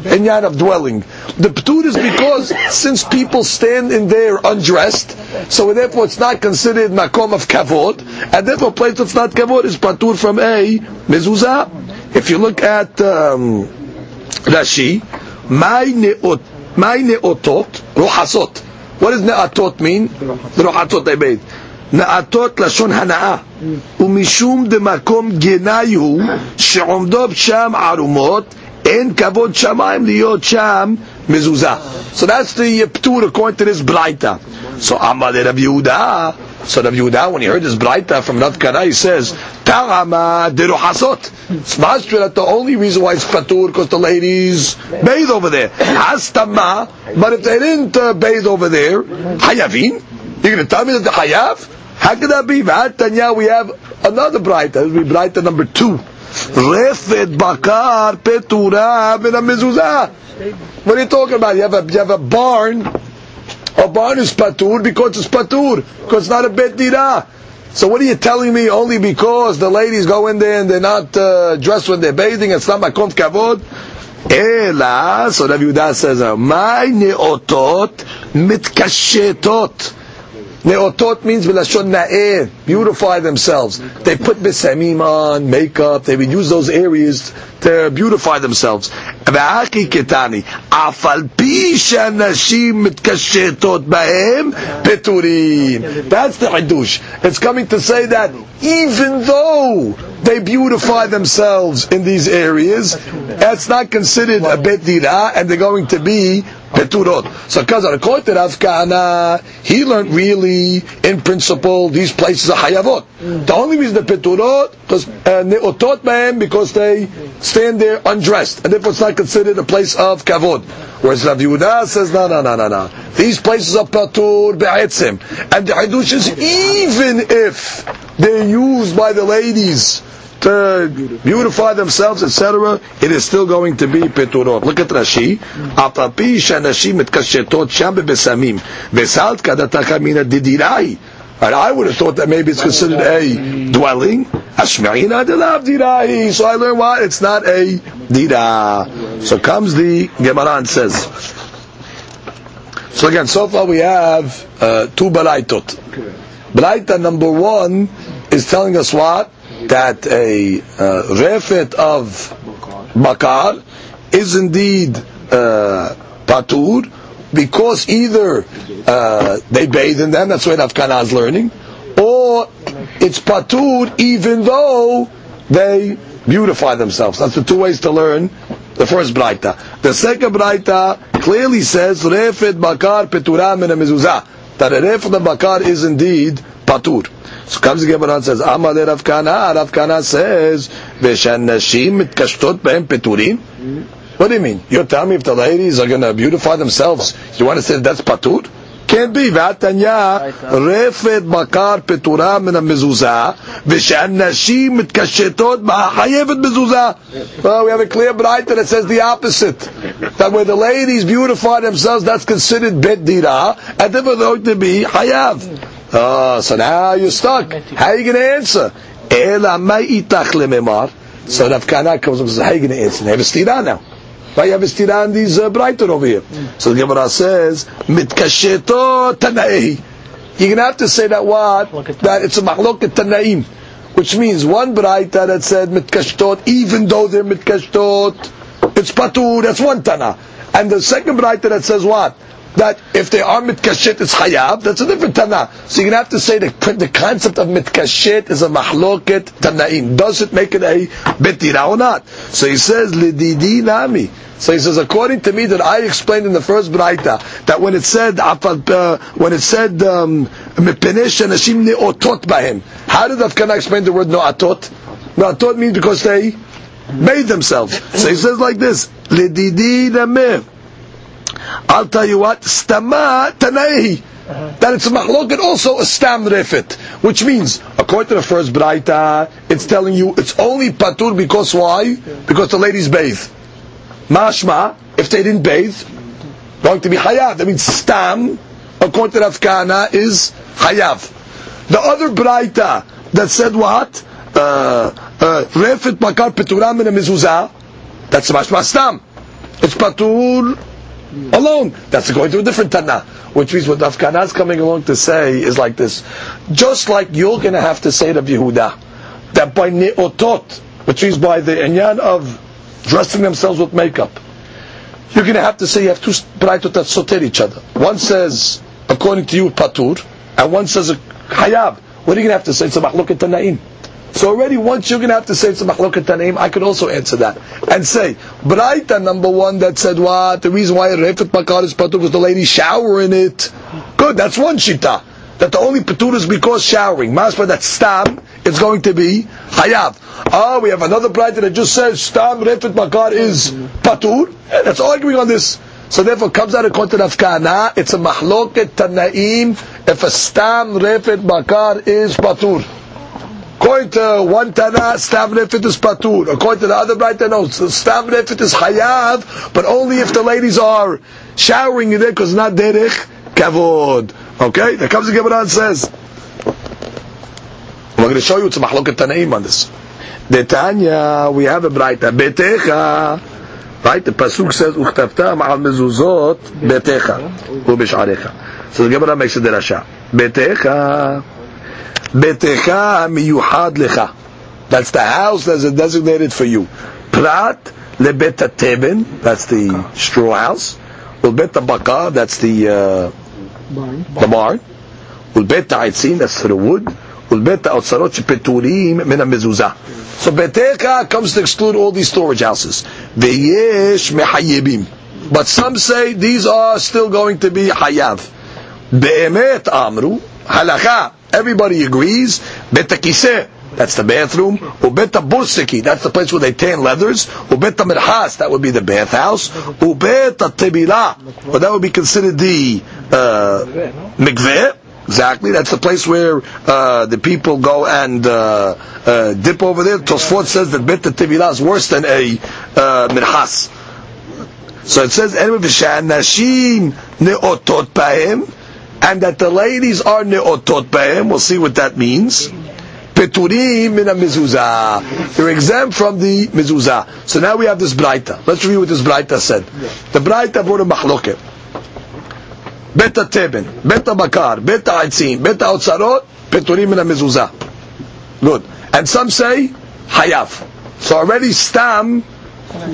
inyan of dwelling. The ptud is because since people stand in there undressed, so therefore it's not considered makom of kavod, and therefore place that's not kavod is patur from a mezuzah. If you look at um, Rashi, my neotot. What does נאטות mean? רוחצות עבד. נאטות לשון הנאה. ומשום דמקום גנאי הוא שעומדות שם ערומות, אין כבוד שמיים להיות שם מזוזה. So that's the ptur according to this braita. So Amar Rav Yehuda, so Rav Yehuda, when he heard this braita from Rav Kana, he says, Tarama deruhasot. It's master that the only reason why it's patur because the ladies bathe over there. Hastama, but if they didn't uh, bathe over there, hayavin. You're going to tell me that the hayav? How could that be? V'atanya, we have another braita. This will be braita number two. Refet bakar petura min mezuzah. What are you talking about? You have a, you have a barn. A barn is patur because it's patur, because it's not a bet dirah. So what are you telling me? Only because the ladies go in there and they're not uh, dressed when they're bathing, it's not makom kavod? Ela, so Rabbi Yehuda says, my neotot mitkashetot. Neotot means b'lashon na'eh, beautify themselves. They put besamim on, makeup, they would use those areas to beautify themselves. V'aki ketani, afal pi shanashim mitkashetot bahem peturim. That's the hadush. It's coming to say that even though they beautify themselves in these areas, that's not considered a bet dira, and they're going to be peturot. So because according to Rav Kahana, he learned really, in principle, these places are hayavot. The only reason the peturot, because uh, neotot bahem, because they stand there undressed, and therefore it's not considered a place of kavod. Whereas Rav Yehuda says, no, no, no, no, no. These places are patur be'etzim. And the hadush is even if they're used by the ladies to beautify themselves, etc., it is still going to be peturot. Look at Rashi. Apapi shanashim mitkashetot sham kadataka mina didirai. And I would have thought that maybe it's considered a dwelling. Ashmeina delav dirai. So I learned why It's not a dira. So comes the Gemara and says. So again, so far we have uh, two balaitot. Balaita number one is telling us what? That a uh, of bakar is indeed uh, patur because either uh, they bathe in them, that's what Afkana is learning, or it's patur even though they beautify themselves. That's the two ways to learn the first braita. The second braita clearly says refet bakar petura min mezuzah. That a refet bakar is indeed patur. So comes the Gemara and says, Amar Rav Kana. Rav Kana says, Veshanashim mitkashtot behem peturim. What do you mean? You're telling me if the ladies are going to beautify themselves, you want to say that's patur? can't be. והתניא רפת בקר פטורה מן המזוזה, ושהנשים מתקשטות בה חייבת מזוזה. Well, we have a clear brighter that says the opposite. That where the ladies beautify themselves, that's considered bet dira, and therefore they're going to be hayav. Oh, so now you're stuck. How are you going to answer? Ela ma'itach lememar. So Rav Kana comes up and says, how are you going to answer? They have a stira now. Why you have a stira in these uh, brighter over here? So the Gemara says, mitkasheto tana'i. You're going to have to say that what? That it's a mahloket tanaim. Which means one braita that said mitkashtot, even though they're mitkashtot, it's patur, that's one tana. And the second braita that says what? That if they are mitkashit, it's hayab. That's a different tana. So you're gonna have to say the the concept of mitkashit is a mahloket tanaim. Does it make it a betira or not? So he says lididi nami. So he says, according to me, that I explained in the first braita that when it said uh, when it said um, mipenesh anashim neotot bahem. How did Avkana explain the word noatot? Noatot means because they made themselves. So he says like this: lididi nami. I'll tell you what, stama tanaihi. That it's a mahloket, also a stam refit, which means, according to the first braita, it's telling you it's only patur because why? Because the ladies bathe. Mashma, if they didn't bathe, going to be hayav. That means stam, according to Rafkana, is hayav. The other braita that said what? Uh, uh, refit makar peturam in a mezuzah, that's mashma stam. It's patur alone. That's going to a different Tana. Which means what Afkana is coming along to say is like this. Just like you're going to have to say to Yehuda, that by ne'otot, which means by the inyan of dressing themselves with makeup, you're going to have to say you have two braitot that soter each other. One says, according to you, patur, and one says, hayab. What are you going to have to say? It's a mahlukat tanaim. So already once you're going to have to say it's a machloket tanim, I could also answer that and say Braita number one that said what the reason why refet bakar is patur was the lady showering it. Good, that's one shita. That the only patur is because showering. Maspa that stam it's going to be hayav. Ah, we have another Braita that just says stam refet bakar is patur. Yeah, that's arguing on this. So therefore, comes out of Kontan Afkana, it's a mahloket tanaim if a stam refet bakar is patur. According to one Tana, Stav Nefit is Patur. According to the other Braita, no, Stav Nefit is Hayav, but only if the ladies are showering in there, because not Derech Kavod. Okay? There comes the Gemara and says, we're going to show you it's a Mahlokat Tanaim on this. The we have a Braita, Betecha, right? The Pasuk says, Uchtavta ma'al mezuzot betecha, u'bish'arecha. So the Gemara makes a derasha. Betecha, Betecha miyuhad lecha. That's the house that's designated for you. Prat lebet teben. That's the straw house. Ulbet baka. That's the uh, barn. The barn. Ulbet haitzin. That's the wood. Ulbet otzarot shepeturim min mezuzah. So betecha comes to exclude all these storage houses. Veyesh mehayibim. But some say these are still going to be hayav. Be'emet amru halacha Everybody agrees. Beta kiseh, that's the bathroom. Ubeta bursiki, that's the place where they tan leathers. Ubeta mirhas, that would be the bathhouse. Ubeta tebila, well, that would be considered the uh, mikveh. Exactly, that's the place where uh, the people go and uh, uh, dip over there. Tosfot says that beta tebila is worse than a uh, mirhas. So it says, "Anyway, neotot pahem." And that the ladies are ne'otot b'hem. We'll see what that means. Peturim min mezuzah. They're exempt from the mezuzah. So now we have this braita. Let's review what this braita said. The braita brought a machloket. Teben, beta bakar, beta aitzim, beta otzarot, peturim min mezuzah. Good. And some say hayav. So already stam,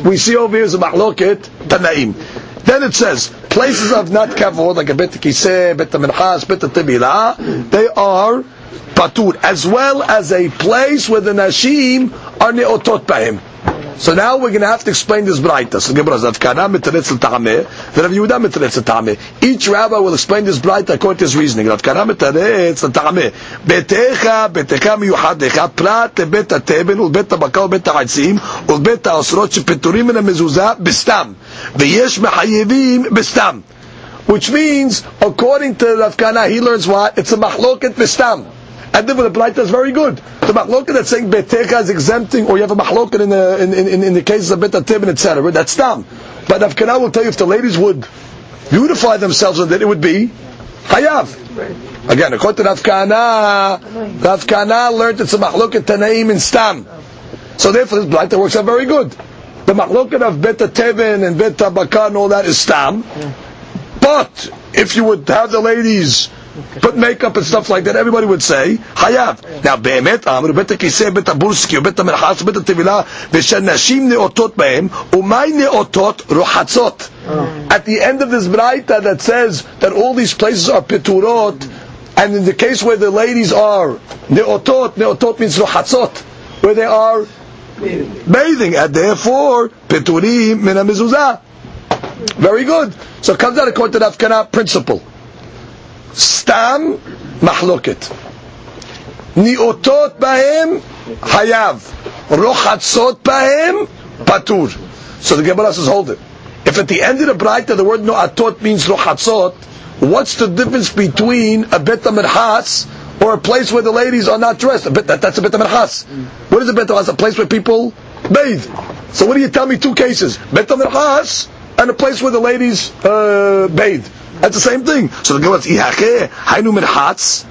we see over here is a machloket tanaim. Then it says, places of not kavod, like a bet kiseh, bet minchas, bet tibila, they are patur, as well as a place where the nashim are neotot by him. So now we're going to have to explain this brayta. So Gemara says, "Kana mitretzel ta'ameh, Rav Yehuda mitretzel ta'ameh." Each rabbi will explain this brayta according to his reasoning. Rav Kana mitretzel miyuchadecha. V'yesh mechayivim b'stam. Which means, according to Rav Kana, he learns what? It's a machloket b'stam. And then with the Blaita is very good. The machloket that's saying Betecha is exempting, or you have a machloket in the, in, in, in the cases of Beta and etc. That's Stam. But Rav Kana will tell you if the ladies would beautify themselves with it, it would be Hayav. Again, according to Rav Kana, Rav Kana learned it's a machloket Tanaim in Stam. So therefore this blighter works out very good. The machloket of beta tevin and beta baka and all that is stam. But if you would have the ladies put makeup and stuff like that, everybody would say, Hayav. Now, באמת, אמרו, בית הכיסא, בית הבורסקי, בית המרחץ, בית הטבילה, ושנשים נאותות בהם, ומאי נאותות? רוחצות. At the end of this braita that says that all these places are piturot, and in the case where the ladies are neotot, neotot means rohatzot, where they are bathing, and therefore piturim min mezuzah. Very good. So it comes out according to the Afkana principle. Stam mahloket. Niotot bahem hayav. Rochatzot bahem patur. So the Gemara says, hold it. If at the end of the Braita the word noatot means rochatzot, what's the difference between a bet or a place where the ladies are not dressed? A bet, that, that's a bet merchas. What is a bet merchas? A place where people bathe. So what do you tell me? Two cases: bet merchas and a place where the ladies uh, bathe. That's the same thing. So the Gemara says, "Ihake hainu merchatz."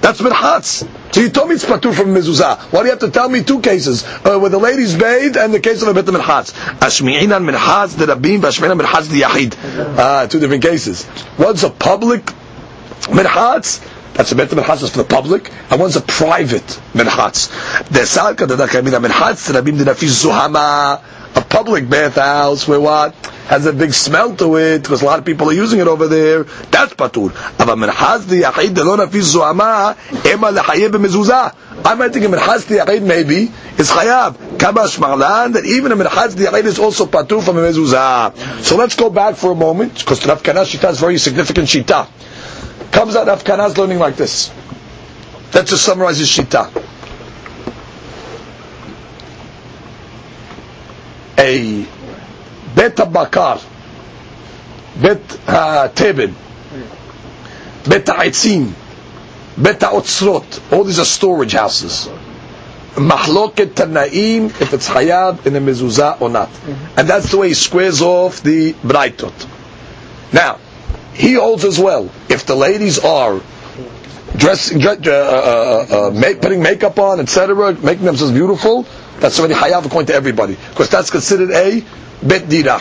That's merchatz. So you told me it's patur from mezuzah. Why do you have to tell me two cases uh, where the ladies bathe and the case of a bet merchatz? Ashmi'inan merchatz the rabim, v'ashmi'inan merchatz the yachid. Ah, two different cases. One's a public merchatz. That's a bet menchas for the public, and one's a private menchas. Desalka dedakemina menchas rabim denafish zuhama. A public bathhouse where what has a big smell to it because a lot of people are using it over there. That's patur. Ava menchas liyachid delo nafish zuhama ema lechayev mezuzah. I'm writing a menchas liyachid maybe is chayav. Kabash marlan that even a menchas liyachid is also patur from a mezuzah. So let's go back for a moment because Rav Kana shita is very significant shita. Comes out of Kana is learning like this. Let's just summarize his Shita. a bet bakar, bet teben, bet ha'etzim, bet ha'otzrot. All these are storage houses. Mahloket tanaim, if it's hayab in a mezuzah or not. And that's the way he squares off the braitot. Now, he holds as well, if the ladies are dressing, uh, uh, uh, make, putting makeup on, etc., making themselves beautiful, that's already hayav according to everybody, because that's considered a bet dira.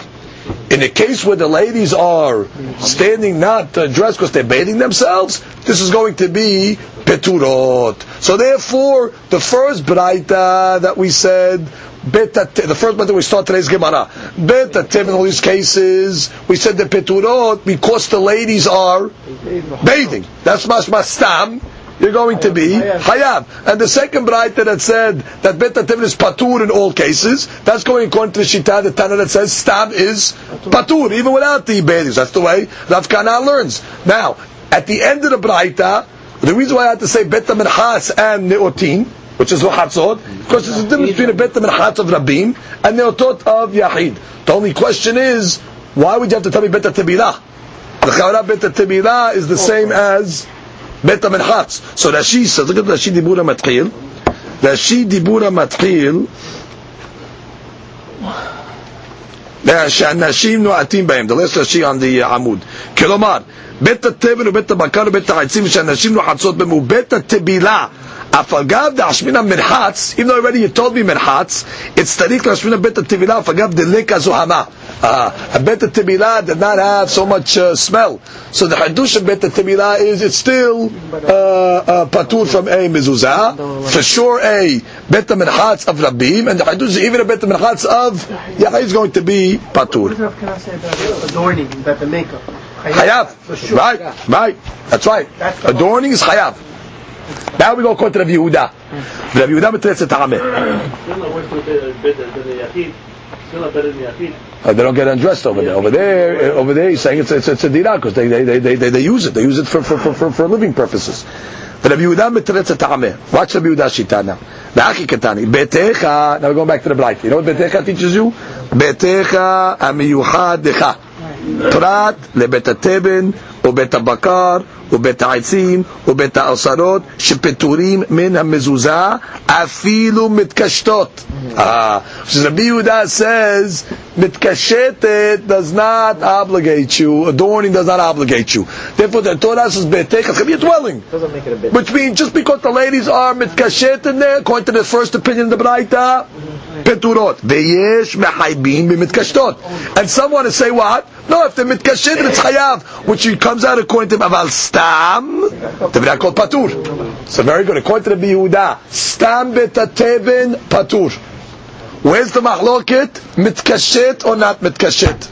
In the case where the ladies are standing not uh, dressed because they're bathing themselves, this is going to be peturot. So therefore, the first braita that we said, the first braita we start today's Gemara, beta in all these cases, we said the peturot because the ladies are bathing. That's mashma stam you're going to be hayav. And the second braita that said that bet is patur in all cases, that's going according to the shita, the Tana that says stab is patur, even without the bathing. That's the way Rav Kana learns. Now, at the end of the braita, the reason why I had to say bet minchas and neotin, which is rohatzot, because there's a difference between a bet minchas of rabim and neotot of yahid. The only question is, why would you have to tell me bet tebilah? The chavara bet tebilah is the same as בית המרחץ. So Rashi says, look at Rashi דיבור המתחיל. Rashi דיבור המתחיל, שאנשים נועטים בהם. The last Rashi on the עמוד. כלומר, בית התבן ובית הבקר ובית העצים שאנשים נוחצות בהם הוא בית התבילה Afagav the Ashmina Merhatz, even though already you told me Merhatz, it's Tariq Ashmina Bet Tibila, Afagav the Leka Zuhama. Uh, a Bet Tibila did not have so much uh, smell. So the Hadush of Bet Tibila is it's still uh, uh, Patur from a Mezuzah, for sure a Bet Merhatz of Rabim, and the Hadush even a Bet Merhatz of Yahya is going to be Patur. Adorning, that the makeup. Hayav. Right, right. That's right. Adorning is Hayav. Now we go according to Rabbi Yehuda. Rabbi Yehuda mitretz ta'ameh. (coughs) Uh, they don't get undressed over there. Over there, uh, over there, he's saying it's it's, it's a dirah because they, they, they, they, they use it. They use it for for, for, for, for living purposes. But Rabbi Yehuda mitretz ta'ameh. Watch Rabbi Yehuda shita now. V'achi katani. Betecha. Now we're going back to the blight. You know what betecha teaches you? Betecha amiyuchad decha. פרט לבית התבן ובית הבקר ובית העצים ובית העשרות שפטורים מן המזוזה אפילו מתקשטות. Uh, Rabbi Yehuda says מתקשטת does not obligate you, adorning does not obligate you. Therefore the Torah says betech, it's going to be a dwelling. Which means just because the ladies are מתקשט in there, according to the first opinion of the Braita, פטורות. ויש מחייבים במתקשטות. And some want to say what? No, if they're מתקשט, it's chayav, which comes out according to אבל סתם, the called patur. So very good. According to the Yehuda, סתם בית התבן פטור. Where's the mahloket? Mitkashet or not mitkashet?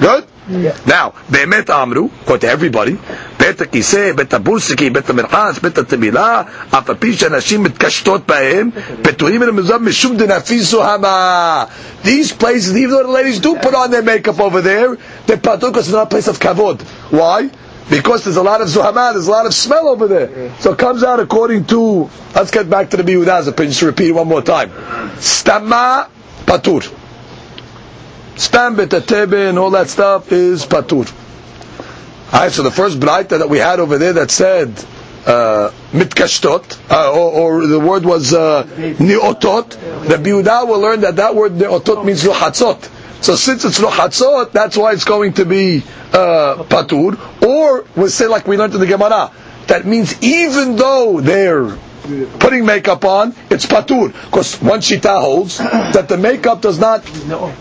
Good? Yeah. Now, באמת אמרו, according to everybody, בית הכיסא, בית הבורסקי, בית המרחץ, בית התמילה, אף על פי שאנשים מתקשטות בהם, פטורים מן המזוזה משום דנפיסו המה. These places, even though the ladies do put on their makeup over there, they're is not a place of kavod. Why? Because there's a lot of zuhama, there's a lot of smell over there. So it comes out according to, let's get back to the Biyuda's opinion, just repeat it one more time. Stama, patur. Stam betatebe and all that stuff is patur. Alright, so the first braita that we had over there that said uh, mitkashtot, uh, or, or the word was uh, niotot, the Biyudah will learn that that word niotot means lohatzot. So since it's no lohatzot, that's why it's going to be uh, patur. Or we'll say like we learned in the Gemara, that means even though they're putting makeup on, it's patur. Because one shita holds that the makeup does not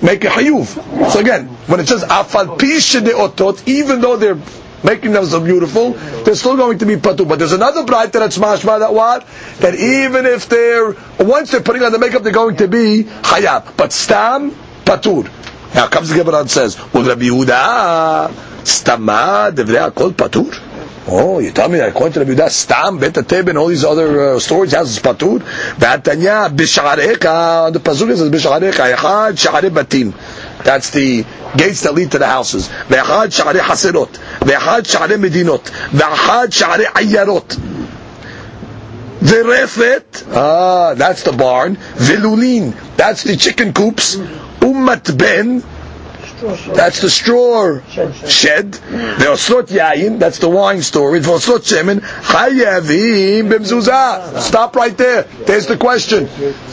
make a hayuv. So again, when it says afal de otot, even though they're making them so beautiful, they're still going to be patur. But there's another bright that's mashma that what? That even if they're, once they're putting on the makeup, they're going to be hayab. But stam, patur. Now comes the Gemara and says, with Rabbi Yehuda, stama devrei akol patur? Oh, you tell me that according to Rabbi Yehuda, Stam, Bet Ateb, and all these other uh, storage houses, Patur. V'atanya, B'sha'arecha, the Pasuk says, B'sha'arecha, Echad Sha'are Batim. That's the gates that lead to the houses. Ve'echad Sha'are Haserot. Ve'echad Sha'are Medinot. Ve'echad Sha'are Ayarot. Ve'refet, ah, that's the barn. Ve'lulin, that's the chicken coops. Ummat Ben, that's the straw shed. Ve'oslot yayin, that's the wine storage. Shemen, chayavim. Stop right there. There's the question.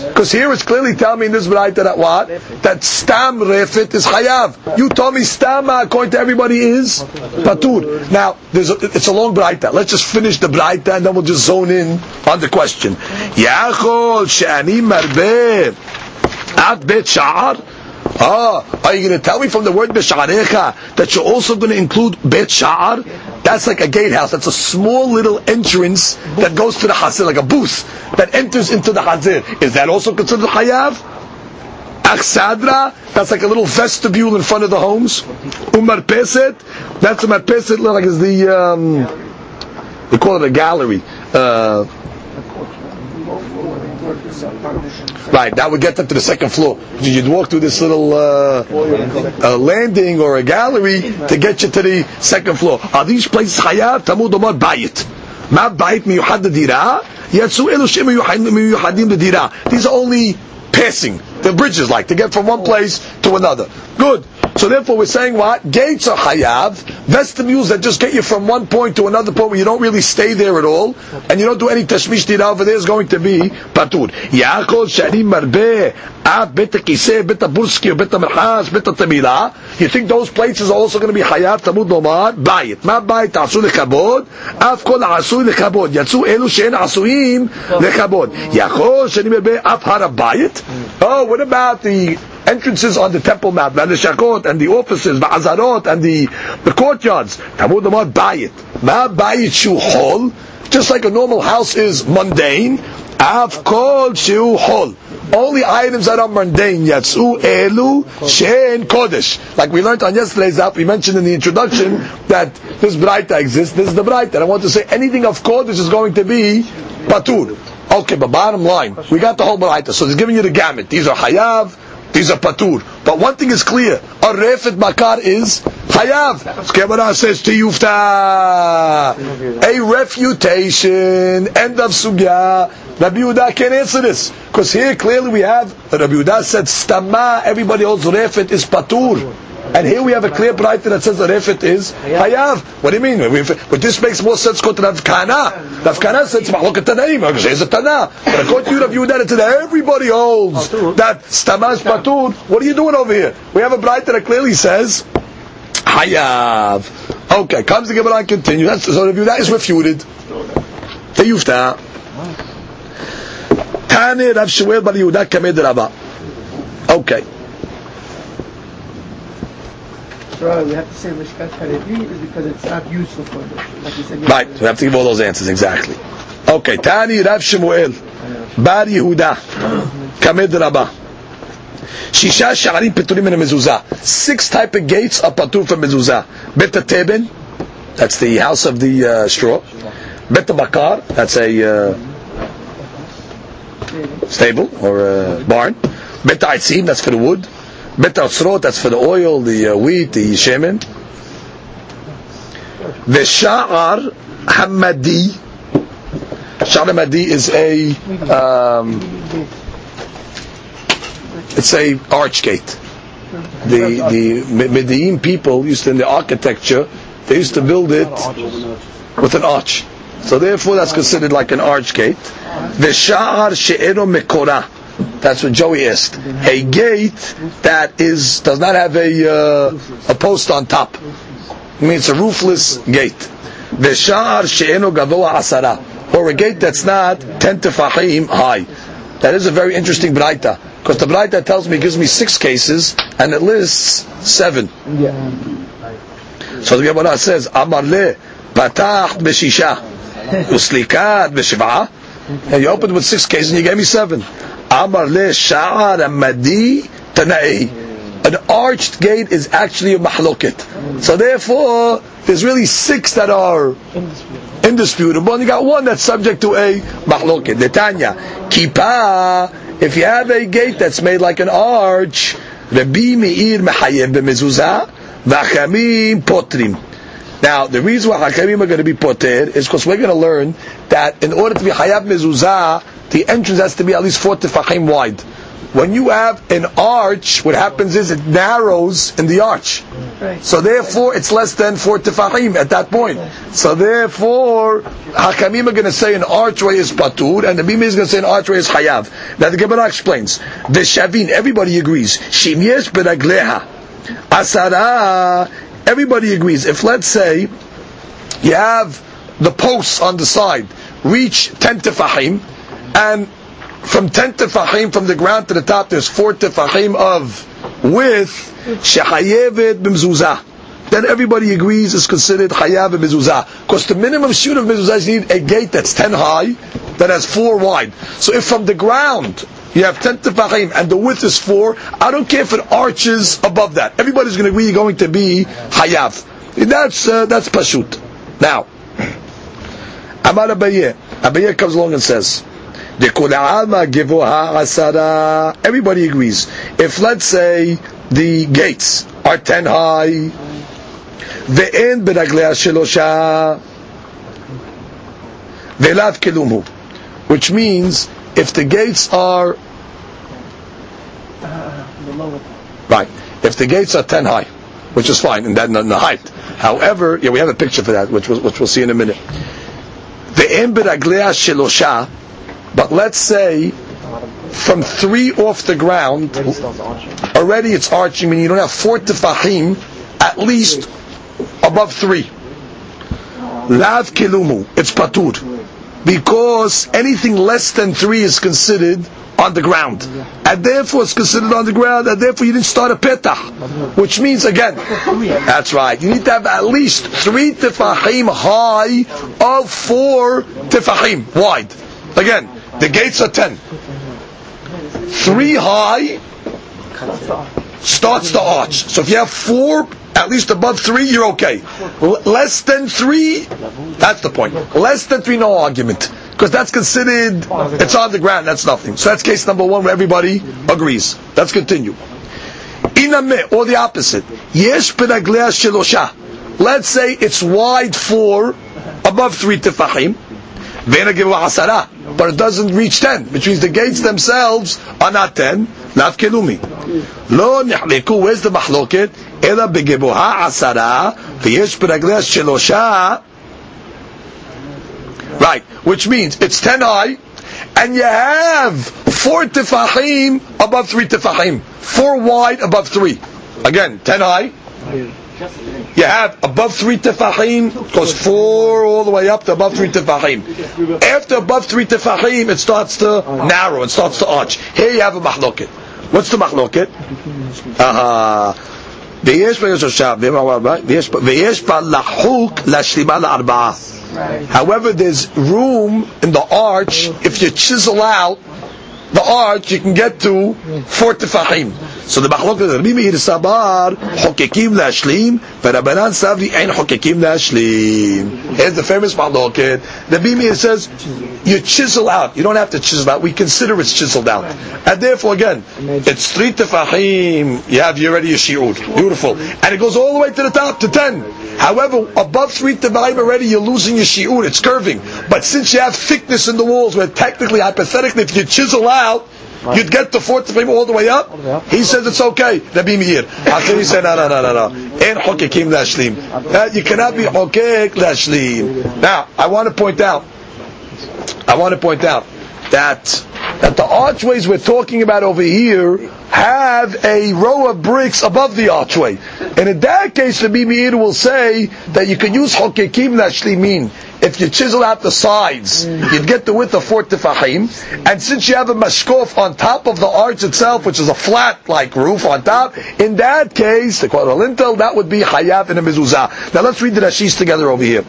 Because here it's clearly telling me in this variety that what? That stam refit is chayav. You told me stam, uh, according to everybody, is patur. Now, there's a, it's a long braita. Let's just finish the braita and then we'll just zone in on the question. Yachol at bet sha'ar Ah, are you going to tell me from the word B'sha'arecha that you're also going to include Bet Sha'ar? That's like a gatehouse. That's a small little entrance that goes to the Hazir, like a booth that enters into the Hazir. Is that also considered Hayav? Achsadra, that's like a little vestibule in front of the homes. Umar Peset, that's a Marpeset, like is the, um, they call it a gallery. Uh, Right, that would get them to the second floor. You'd walk through this little uh, uh, landing or a gallery to get you to the second floor. Are these places chayav? Tamud omar bayit. Ma bayit miyuhad dira. Yatsu elu shem miyuhadim dira. These are only passing. The bridges like to get from one place to another. Good. So therefore we're saying what? Gates are hayav, vestibules that just get you from one point to another point where you don't really stay there at all, and you don't do any tashmish tira over there is going to be patur. Yaakol shani marbe, ab bet kiseh, bet burski, bet merhas, bet tamila. You think those places are also going to be hayav tamud nomad? Bayit. Ma bayit asu lekabod, af kol asu lekabod. Yatsu elu she'en asuim lekabod. Yaakol shani marbe, af harabayit. Mm. Oh, what about the entrances on the Temple Mount, and the Shakot, and the offices, the Azarot, and the, the courtyards. Tamud Amar Bayit. Ma Bayit Shu Hol. Just like a normal house is mundane. Av Kol Shu Hol. Only items that are mundane, Yatsu Elu Shein Kodesh. Like we learned on yesterday's app, we mentioned in the introduction that this Braita exists. This is the Braita. I want to say anything of Kodesh is going to be patur. Okay, but bottom line, we got the whole baraita. So he's giving you the gamut. These are hayav, these are patur. But one thing is clear: a refet makar is hayav. Gemara says to yufta a refutation. End of sugya. Rabbi Yehuda can't answer this because here clearly we have Rabbi Yehuda said stama. Everybody holds refet is patur. And here we have a clear bright that says the refet is hayav. What do you mean? But this makes more sense going to Rav Kana. Rav Kana says mahlok tanaim. Because there's a tana. But according to you, Rav Yehuda, that everybody holds that stama is patur. What are you doing over here? We have a bright that clearly says hayav. Okay, comes the Gemara and continues. That's, so Rav Yehuda is refuted. Teyufta. Tane Rav Shmuel bar Yehuda kamed. Okay. We have to say Mishkat Harevi is because it's not useful for them. Like said Right, we have to give all those answers exactly. Okay, Tani Rav Shmuel bar Yehuda kamed Rabba. Shisha sha'arim peturim min mezuzah. Six type of gates are patur from mezuzah. Bet teben, that's the house of the uh, straw. Bet bakar, that's a uh, stable or a barn. Bet aitzim, that's for the wood. Bet atzrot, that's for the oil, the uh, wheat, the shemen. V'sha'ar hamadi. Sha'ar hamadi is a um, it's a arch gate. The the Medellin people used to, in the architecture they used to build it with an arch. So therefore that's considered like an arch gate. V'sha'ar she'ero mekora. That's what Joey asked. A gate that is does not have a uh, a post on top. I mean it's a roofless gate. V'sha'ar she'eno gavoa asara. Or a gate that's not ten tefachim high. That is a very interesting braita. Because the braita tells me, gives me six cases, and it lists seven. So the Gemara says, Amar le, patacht b'shisha, uslikat b'shiv'a. And you opened with six cases and you gave me seven. Amar le sha'ar amadi tanai. An arched gate is actually a mahloket. So therefore, there's really six that are indisputable, and you got one that's subject to a mahloket. Netanya, kippah, if you have a gate that's made like an arch, Rabbi Meir mehayev b'mezuzah, v'achamim potrim. Now, the reason why Hakamim are going to be poter is because we're going to learn that in order to be Hayav Mezuzah, the entrance has to be at least four tefachim wide. When you have an arch, what happens is it narrows in the arch. So therefore, it's less than four tefachim at that point. So therefore, Hakamim are going to say an archway is patur, and the Bima is going to say an archway is hayav. Now the Gemara explains. The Shavin, everybody agrees. Shim yesh beragleha. Asara, everybody agrees. If let's say, you have the posts on the side reach 10 tefachim, and from 10 tefachim from the ground to the top, there's 4 tefachim of width, shehayevet b'mzuzah. Then everybody agrees it's considered hayav b'mezuzah. Because the minimum shoot of mezuzah is you need a gate that's 10 high, that has 4 wide. So if from the ground, you have 10 tefachim and the width is 4, I don't care if it arches above that. Everybody's going to agree you're going to be hayav. That's, uh, that's pashut. Now, (clears throat) Amar Abaye. Abaye comes along and says, Everybody agrees. If let's say the gates are ten high, ואין ברגליה שלושה, ולאו כלום הוא. Which means, if the gates are right, if the gates are ten high, which is fine, and then in the height. However, yeah, we have a picture for that, which we'll, which we'll see in a minute. The embiraglea shilosha, but let's say from three off the ground, already it's arching, meaning you don't have four tefachim at least above three. Lav kilumu, it's patur. Because anything less than three is considered on the ground. And therefore it's considered on the ground, and therefore you didn't start a petah. Which means, again, that's right, you need to have at least three tefahim high of four tefahim wide. Again, the gates are ten. Three high starts the arch. So if you have four, at least above three, you're okay. L- less than three, that's the point. Less than three, no argument. because that's considered, it's on the ground, that's nothing. So that's case number one where everybody agrees. Let's continue. Iname, or the opposite. Yesh penaglea shelosha. Let's say it's wide for above three asara, but it doesn't reach ten, which means the gates themselves are not ten. Lav kelumi. Lo nihleku, where's the mahloket? Ela begeboha asara, v'yesh penaglea shelosha. Right, which means it's ten high, and you have four tefachim above three tefachim, four wide above three. Again, ten high. You have above three tefachim, goes four all the way up to above three tefachim. After above three tefachim, it starts to narrow, it starts to arch. Here you have a mahloket. What's the mahloket? Aha. ויש בה יוששה, ויש בה לחוק להשלימה לארבעה. However, there's room in the arch, if you chisel out the arch, you can get to four tefachim. So the machlok is Rabbi Meir Sabar, hokekim lashlim, v'Rabbanan Savri ein hokekim lashlim. Here's the famous machloket. Rabbi Meir says, you chisel out. You don't have to chisel out. We consider it's chiseled out. And therefore, again, it's three tefachim. You have you already a shi'ud. Beautiful. And it goes all the way to the top, to ten. However, above three tefachim already, you're losing your shi'ud. It's curving. But since you have thickness in the walls, where technically, hypothetically, if you chisel out, You'd get the fourth tefachim all the way up. He says it's okay. Rabbi Meir. He said no, no, no, no, no. En hokekim lashlim. You cannot be hokek lashlim. Now, I want to point out. I want to point out that that the archways we're talking about over here have a row of bricks above the archway. And in that case, the Meir will say that you can use hokekim lashlimin. If you chisel out the sides, you'd get the width of four tefachim. And since you have a mashkof on top of the arch itself, which is a flat like roof on top, in that case, the quadral lintel, that would be hayav in a mezuzah. Now let's read the Rashis together over here.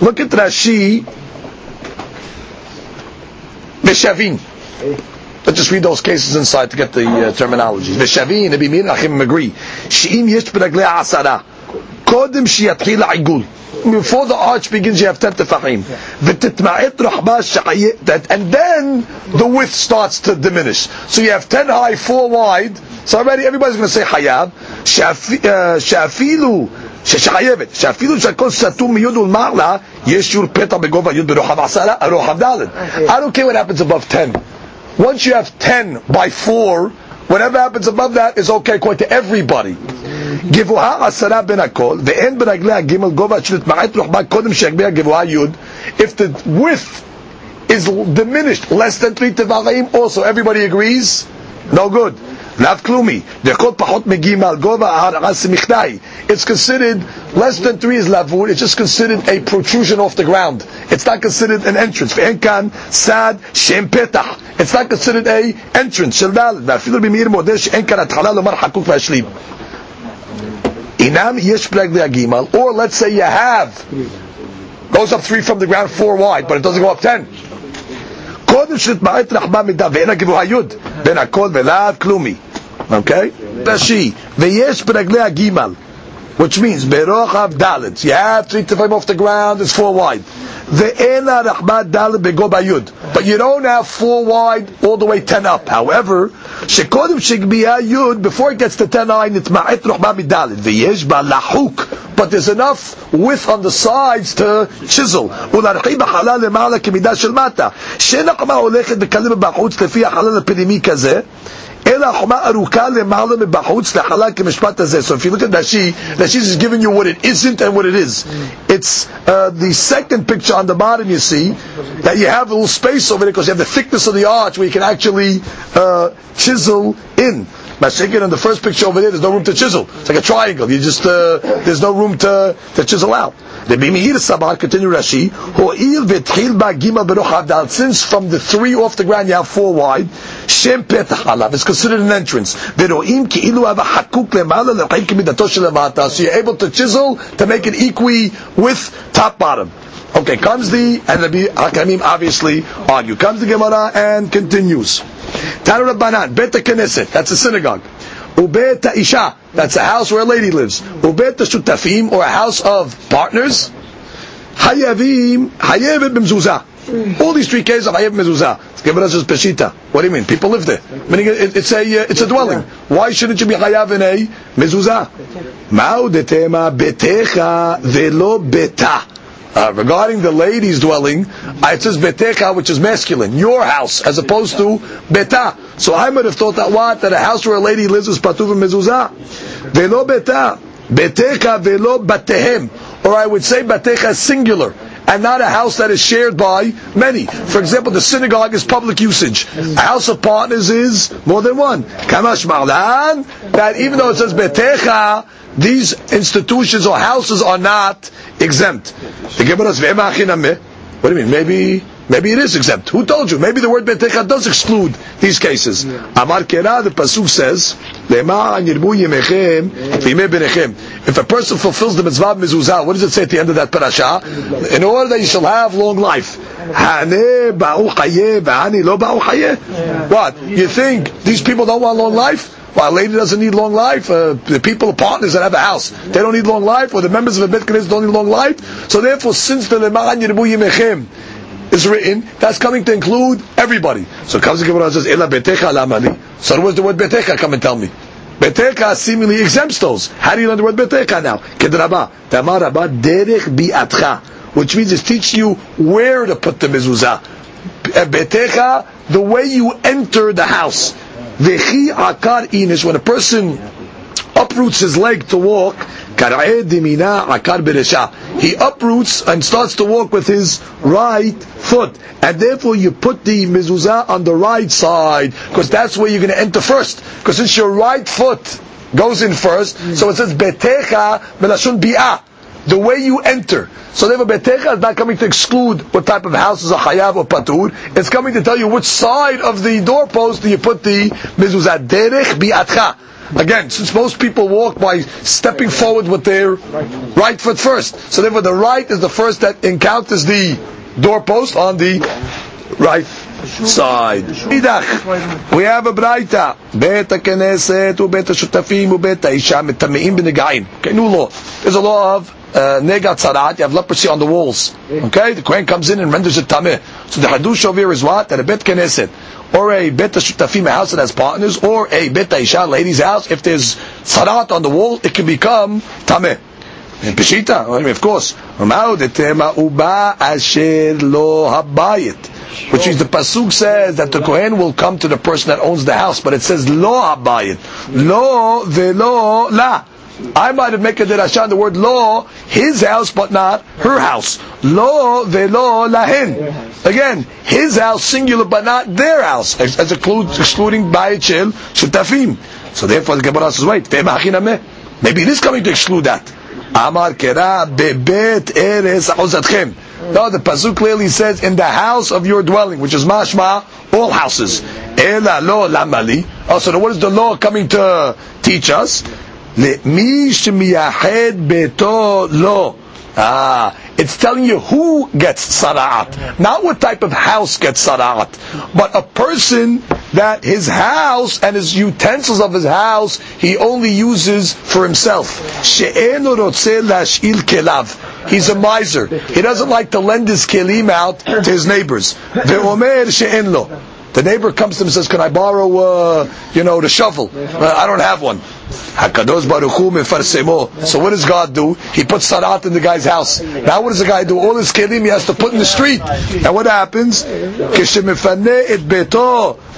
Look at the Rashi. Beshavin. Let's just read those cases inside to get the uh, terminology. Beshavin, Abi Mir, Achim agree. She'im yesh b'raglei haasara, kodim sheyatchil ha'igul. Before the arch begins, you have ten tefachim. V'titma'it rahba And then the width starts to diminish. So you have ten high, four wide. So already everybody's going to say hayab. Shafilu uh, שחייבת, שאפילו שהכל סתום מיוד ולמעלה, יש שיעור פתח בגובה יוד ברוחב עשרה, רוחב ד'. I don't care what happens above 10. Once you have 10 by 4, whatever happens above that is okay according to everybody. גבוהה עשרה בין הכל, ואין ברגלי הגימל גובה של התמעט רוחבה קודם שיגביה גבוהה יוד. If the width is diminished less than three tefachim, also everybody agrees, no good. לאו כלומי, דכל פחות מגיעים על גובה ההרעה סמיכתאי. It's considered, less than three is lavur, it's just considered a protrusion off the ground. It's not considered an entrance. ואין כאן סד שם פתח. It's not considered a entrance של ד' ואפילו במאיר מודה שאין כאן התחלה לומר חקוק להשלים. אינם יש פלג להגימל, or let's say you have, goes up three from the ground, four wide, but it doesn't go up ten. קודם שתמעט רחבה מידה ואין הגבוהה יוד בין הכל ולאו כלומי. Okay? רש"י, ויש ברגלי הגימל, which means ברוחב ד', you have three tefachim off the ground, it's four wide. ואין הרחבה ד' בגובה יוד. But you don't have four wide all the way ten up. However, שקודם שגבייה יוד, before it gets to ten high, נתמעט רוחבה מד', ויש בה לחוק. But there's enough width on the sides to chisel. ולהרחיב החלל למעלה כמידה של מטה. שאין החומה הולכת בקלה מבחוץ לפי החלל הפנימי כזה. אלא החומה ארוכה למעלה מבחוץ לחלל כמשפט הזה. So if you look at Rashi, Rashi is giving you what it isn't and what it is. It's uh, the second picture on the bottom you see, that you have a little space over there because you have the thickness of the arch where you can actually uh, chisel in. Mashiach in the first picture over there, there's no room to chisel. It's like a triangle. You just uh, there's no room to, to chisel out. Rabbi Meir Sabah, continue Rashi, Ho'il v'tchil ba gimal berochav dal. Since from the three off the ground you have four wide, Shem petach alav is considered an entrance. V'ro'im ki'ilu have a hakuk lemala l'chaim kimidato shel So you're able to chisel to make it equi with top bottom. Okay, comes the, and Rabbi Hakamim obviously argue. Comes the Gemara and continues. Tanu Rabbanan, Bet Knesset, that's a synagogue. Ubet Isha, that's a house where a lady lives. Ubet Shutafim, or a house of partners. Hayavim, Hayavim b'mzuzah. All these three cases of Hayev Mezuzah. Give us just Peshita. What do you mean? People live there. Meaning it, it's a uh, it's a dwelling. Why shouldn't you be Hayav in a Mezuzah? Ma'u detema betecha velo beta. Uh, regarding the lady's dwelling, uh, it says betecha, which is masculine, your house, as opposed to beta. So I might have thought that what that a house where a lady lives is patuv mezuzah. Velo beta, betecha velo batehem, or I would say batecha is singular and not a house that is shared by many. For example, the synagogue is public usage. A house of partners is more than one. Kamash Marlan, that even though it says betecha, these institutions or houses are not exempt. The Gemara says, what do you mean? Maybe maybe it is exempt. Who told you? Maybe the word betecha does exclude these cases. Amar Kera, the pasuk says, If a person fulfills the mitzvah of mezuzah, what does it say at the end of that parasha? In order that you shall have long life. What? You think these people don't want long life? Well, a lady doesn't need long life. Uh, the people, partners that have a house, they don't need long life, or the members of a Knesset don't need long life. So therefore, since the Lema'an Yirbu Yimechem is written, that's coming to include everybody. So comes the Gemara and says, Ela betecha lamali. So where's the word betecha? Come and tell me. Betecha seemingly exempts those. How do you learn the word betecha now? Kedraba. Tamar rabba derech bi'atcha. Which means it's teaching you where to put the mezuzah. Betecha, the way you enter the house. Vechi akar inish, when a person uproots his leg to walk, he uproots and starts to walk with his right foot. And therefore you put the mezuzah on the right side, because that's where you're going to enter first. Because since your right foot goes in first, mm. so it says betecha melashun bi'ah, the way you enter. So therefore betecha is not coming to exclude what type of house is a chayav or patur. It's coming to tell you which side of the doorpost do you put the mezuzah. Derech bi'atcha. Again, since most people walk by stepping forward with their right foot first, so therefore the right is the first that encounters the doorpost on the right side. We have a braita. בית הכנסת ובית השותפים ובית האישה מטמאים בנגעים. Okay, new law. There's a law of uh, nega tzarat, you have leprosy on the walls. Okay, the kohen comes in and renders it tameh. So the hadush over here is what? That a bet keneset or a bet shutafim, a house that has partners, or a bet isha, lady's house, if there's tzarat on the wall, it can become tameh. In Peshitta, of course. Asher lo habayit. Which is the pasuk says that the kohen will come to the person that owns the house, but it says lo habayit, lo velo la. I might have made a derasha the word lo, his house, but not her house. Lo velo lahin. Again, his house singular, but not their house, as, as includes, excluding bayit shel shutafim. So therefore, the Gemara says, wait, maybe it is coming to exclude that. Amar kera bebet eres ahuzatchem. No, the pasuk clearly says in the house of your dwelling, which is mashma, all houses. Ela lo lamali. Also, what is the law coming to teach us? Beto lo. Ah, it's telling you who gets sara'at, not what type of house gets sara'at, but a person that his house and his utensils of his house he only uses for himself. He's a miser. He doesn't like to lend his kelim out to his neighbors. The neighbor comes to him and says, "Can I borrow, uh, you know, the shovel? Uh, I don't have one." Hakadosh Baruch Hu. So what does God do? He puts sarat in the guy's house. Now what does the guy do? All his kelim he has to put in the street. And what happens?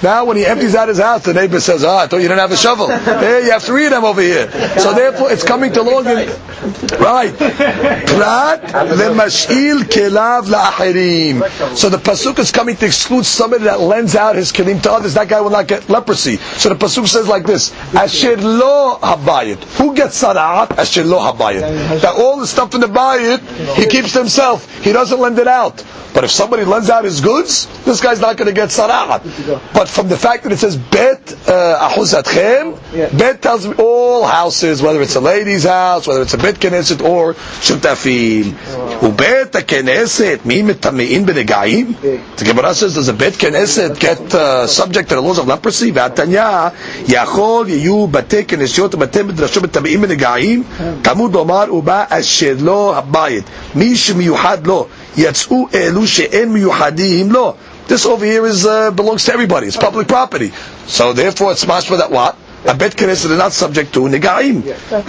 Now when he empties out his house, the neighbor says, "Ah, I thought you didn't have a shovel. Hey, you have three of them over here." So therefore, it's coming to long. Right. Prat lemashil kelav la'achirim. So the pasuk is coming to exclude somebody that lends out his kelim to others. That guy will not get leprosy. So the pasuk says like this: Asher lo habayit. Who gets sara'at? Asher lo habayit. That all the stuff in the bayit he keeps himself. He doesn't lend it out. But if somebody lends out his goods, this guy's not going to get sara'at. But from the fact that it says bet ahuzatchem, uh, bet tells me all houses, whether it's a lady's house, whether it's a bet knesset or shutafim. Ubet knesset mi mitamein b'negaim. The Gemara says, does a bet knesset get uh, subject to the laws of leprosy? V'atanya yachol yiyu bate knesset בשעות ובתי מדרשות מטמאים ונגעים, כאמור לומר הוא בא אשר לא הבית. מי שמיוחד לו, יצאו אלו שאין מיוחדים לו. This over here is uh, belongs to everybody. It's public property. So therefore it's mashma that what? A bet knesset is not subject to negaim.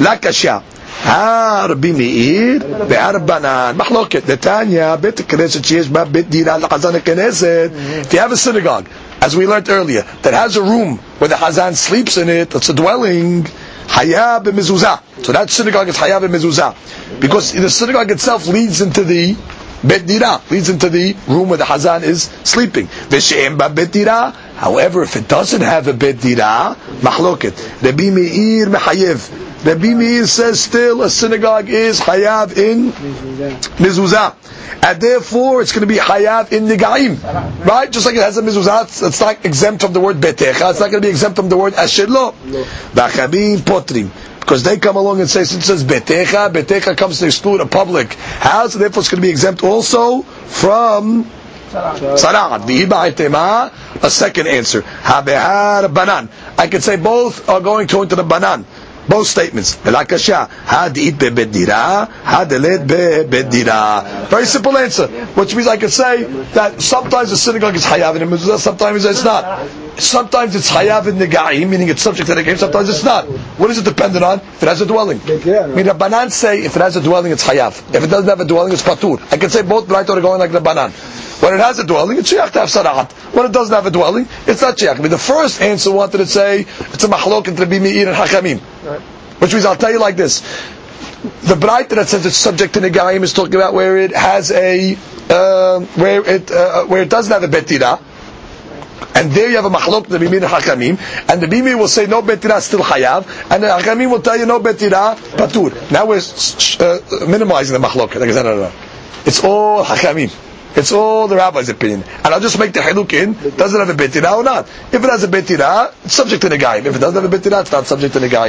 La kasha. הרבי מאיר והרבנן, מחלוקת. נתניה, בית הכנסת שיש בה בית דין על חזן הכנסת, if you have a synagogue, as we learned earlier, that has a room where the hazan sleeps in it, that's a dwelling. Hayab mezuzah. So that synagogue is hayab mezuzah, because the synagogue itself leads into the Bet leads into the room where the hazan is sleeping. V'she'em ba bet. However, if it doesn't have a bet dira, mahloket. Rabbi Meir mechayev. Rabbi Meir says still a synagogue is hayav in mezuzah. And therefore, it's going to be hayav in nigaim. Right? Just like it has a mezuzah, it's, it's not exempt from the word betecha. It's not going to be exempt from the word asher lo. V'achabim potrim. Because they come along and say, since it says betecha, betecha comes to exclude a public house, and therefore it's going to be exempt also from sarad. V'hiba a second answer. Habehar banan. I can say both are going to into the banan. Both statements. Velakasha. Hadit bebet dira. Hadelet bebet dira. Very simple answer. Which means I can say that sometimes the synagogue is hayav in mezuzah, sometimes it's not. Sometimes it's hayav in the negaim, meaning it's subject to the game. Sometimes it's not. What is it dependent on? If it has a dwelling. I mean, the banan say if it has a dwelling, it's hayav. If it doesn't have a dwelling, it's patur. I can say both right are going like the banan. When it has a dwelling, it's shayach to have sarat. When it doesn't have a dwelling, it's not shayach. I mean, the first answer wanted to say it's a mahlok entre bimi'ir and hachamim. Which means, I'll tell you like this. The bright that says it's subject to negaim is talking about where it has a, uh, where it, uh, where it doesn't have a betira. And there you have a mahlok the bimir hakamim, and the bimir will say no betira still hayav, and the hakamim will tell you no betira patur. Now we're uh, minimizing the mahlok. Like no, no, no. It's all hakamim. It's all the rabbi's opinion. And I'll just make the haluk in, does it have a betira or not? If it has a betira, it's subject to the guy. If it doesn't have a betira, it's not subject to the guy.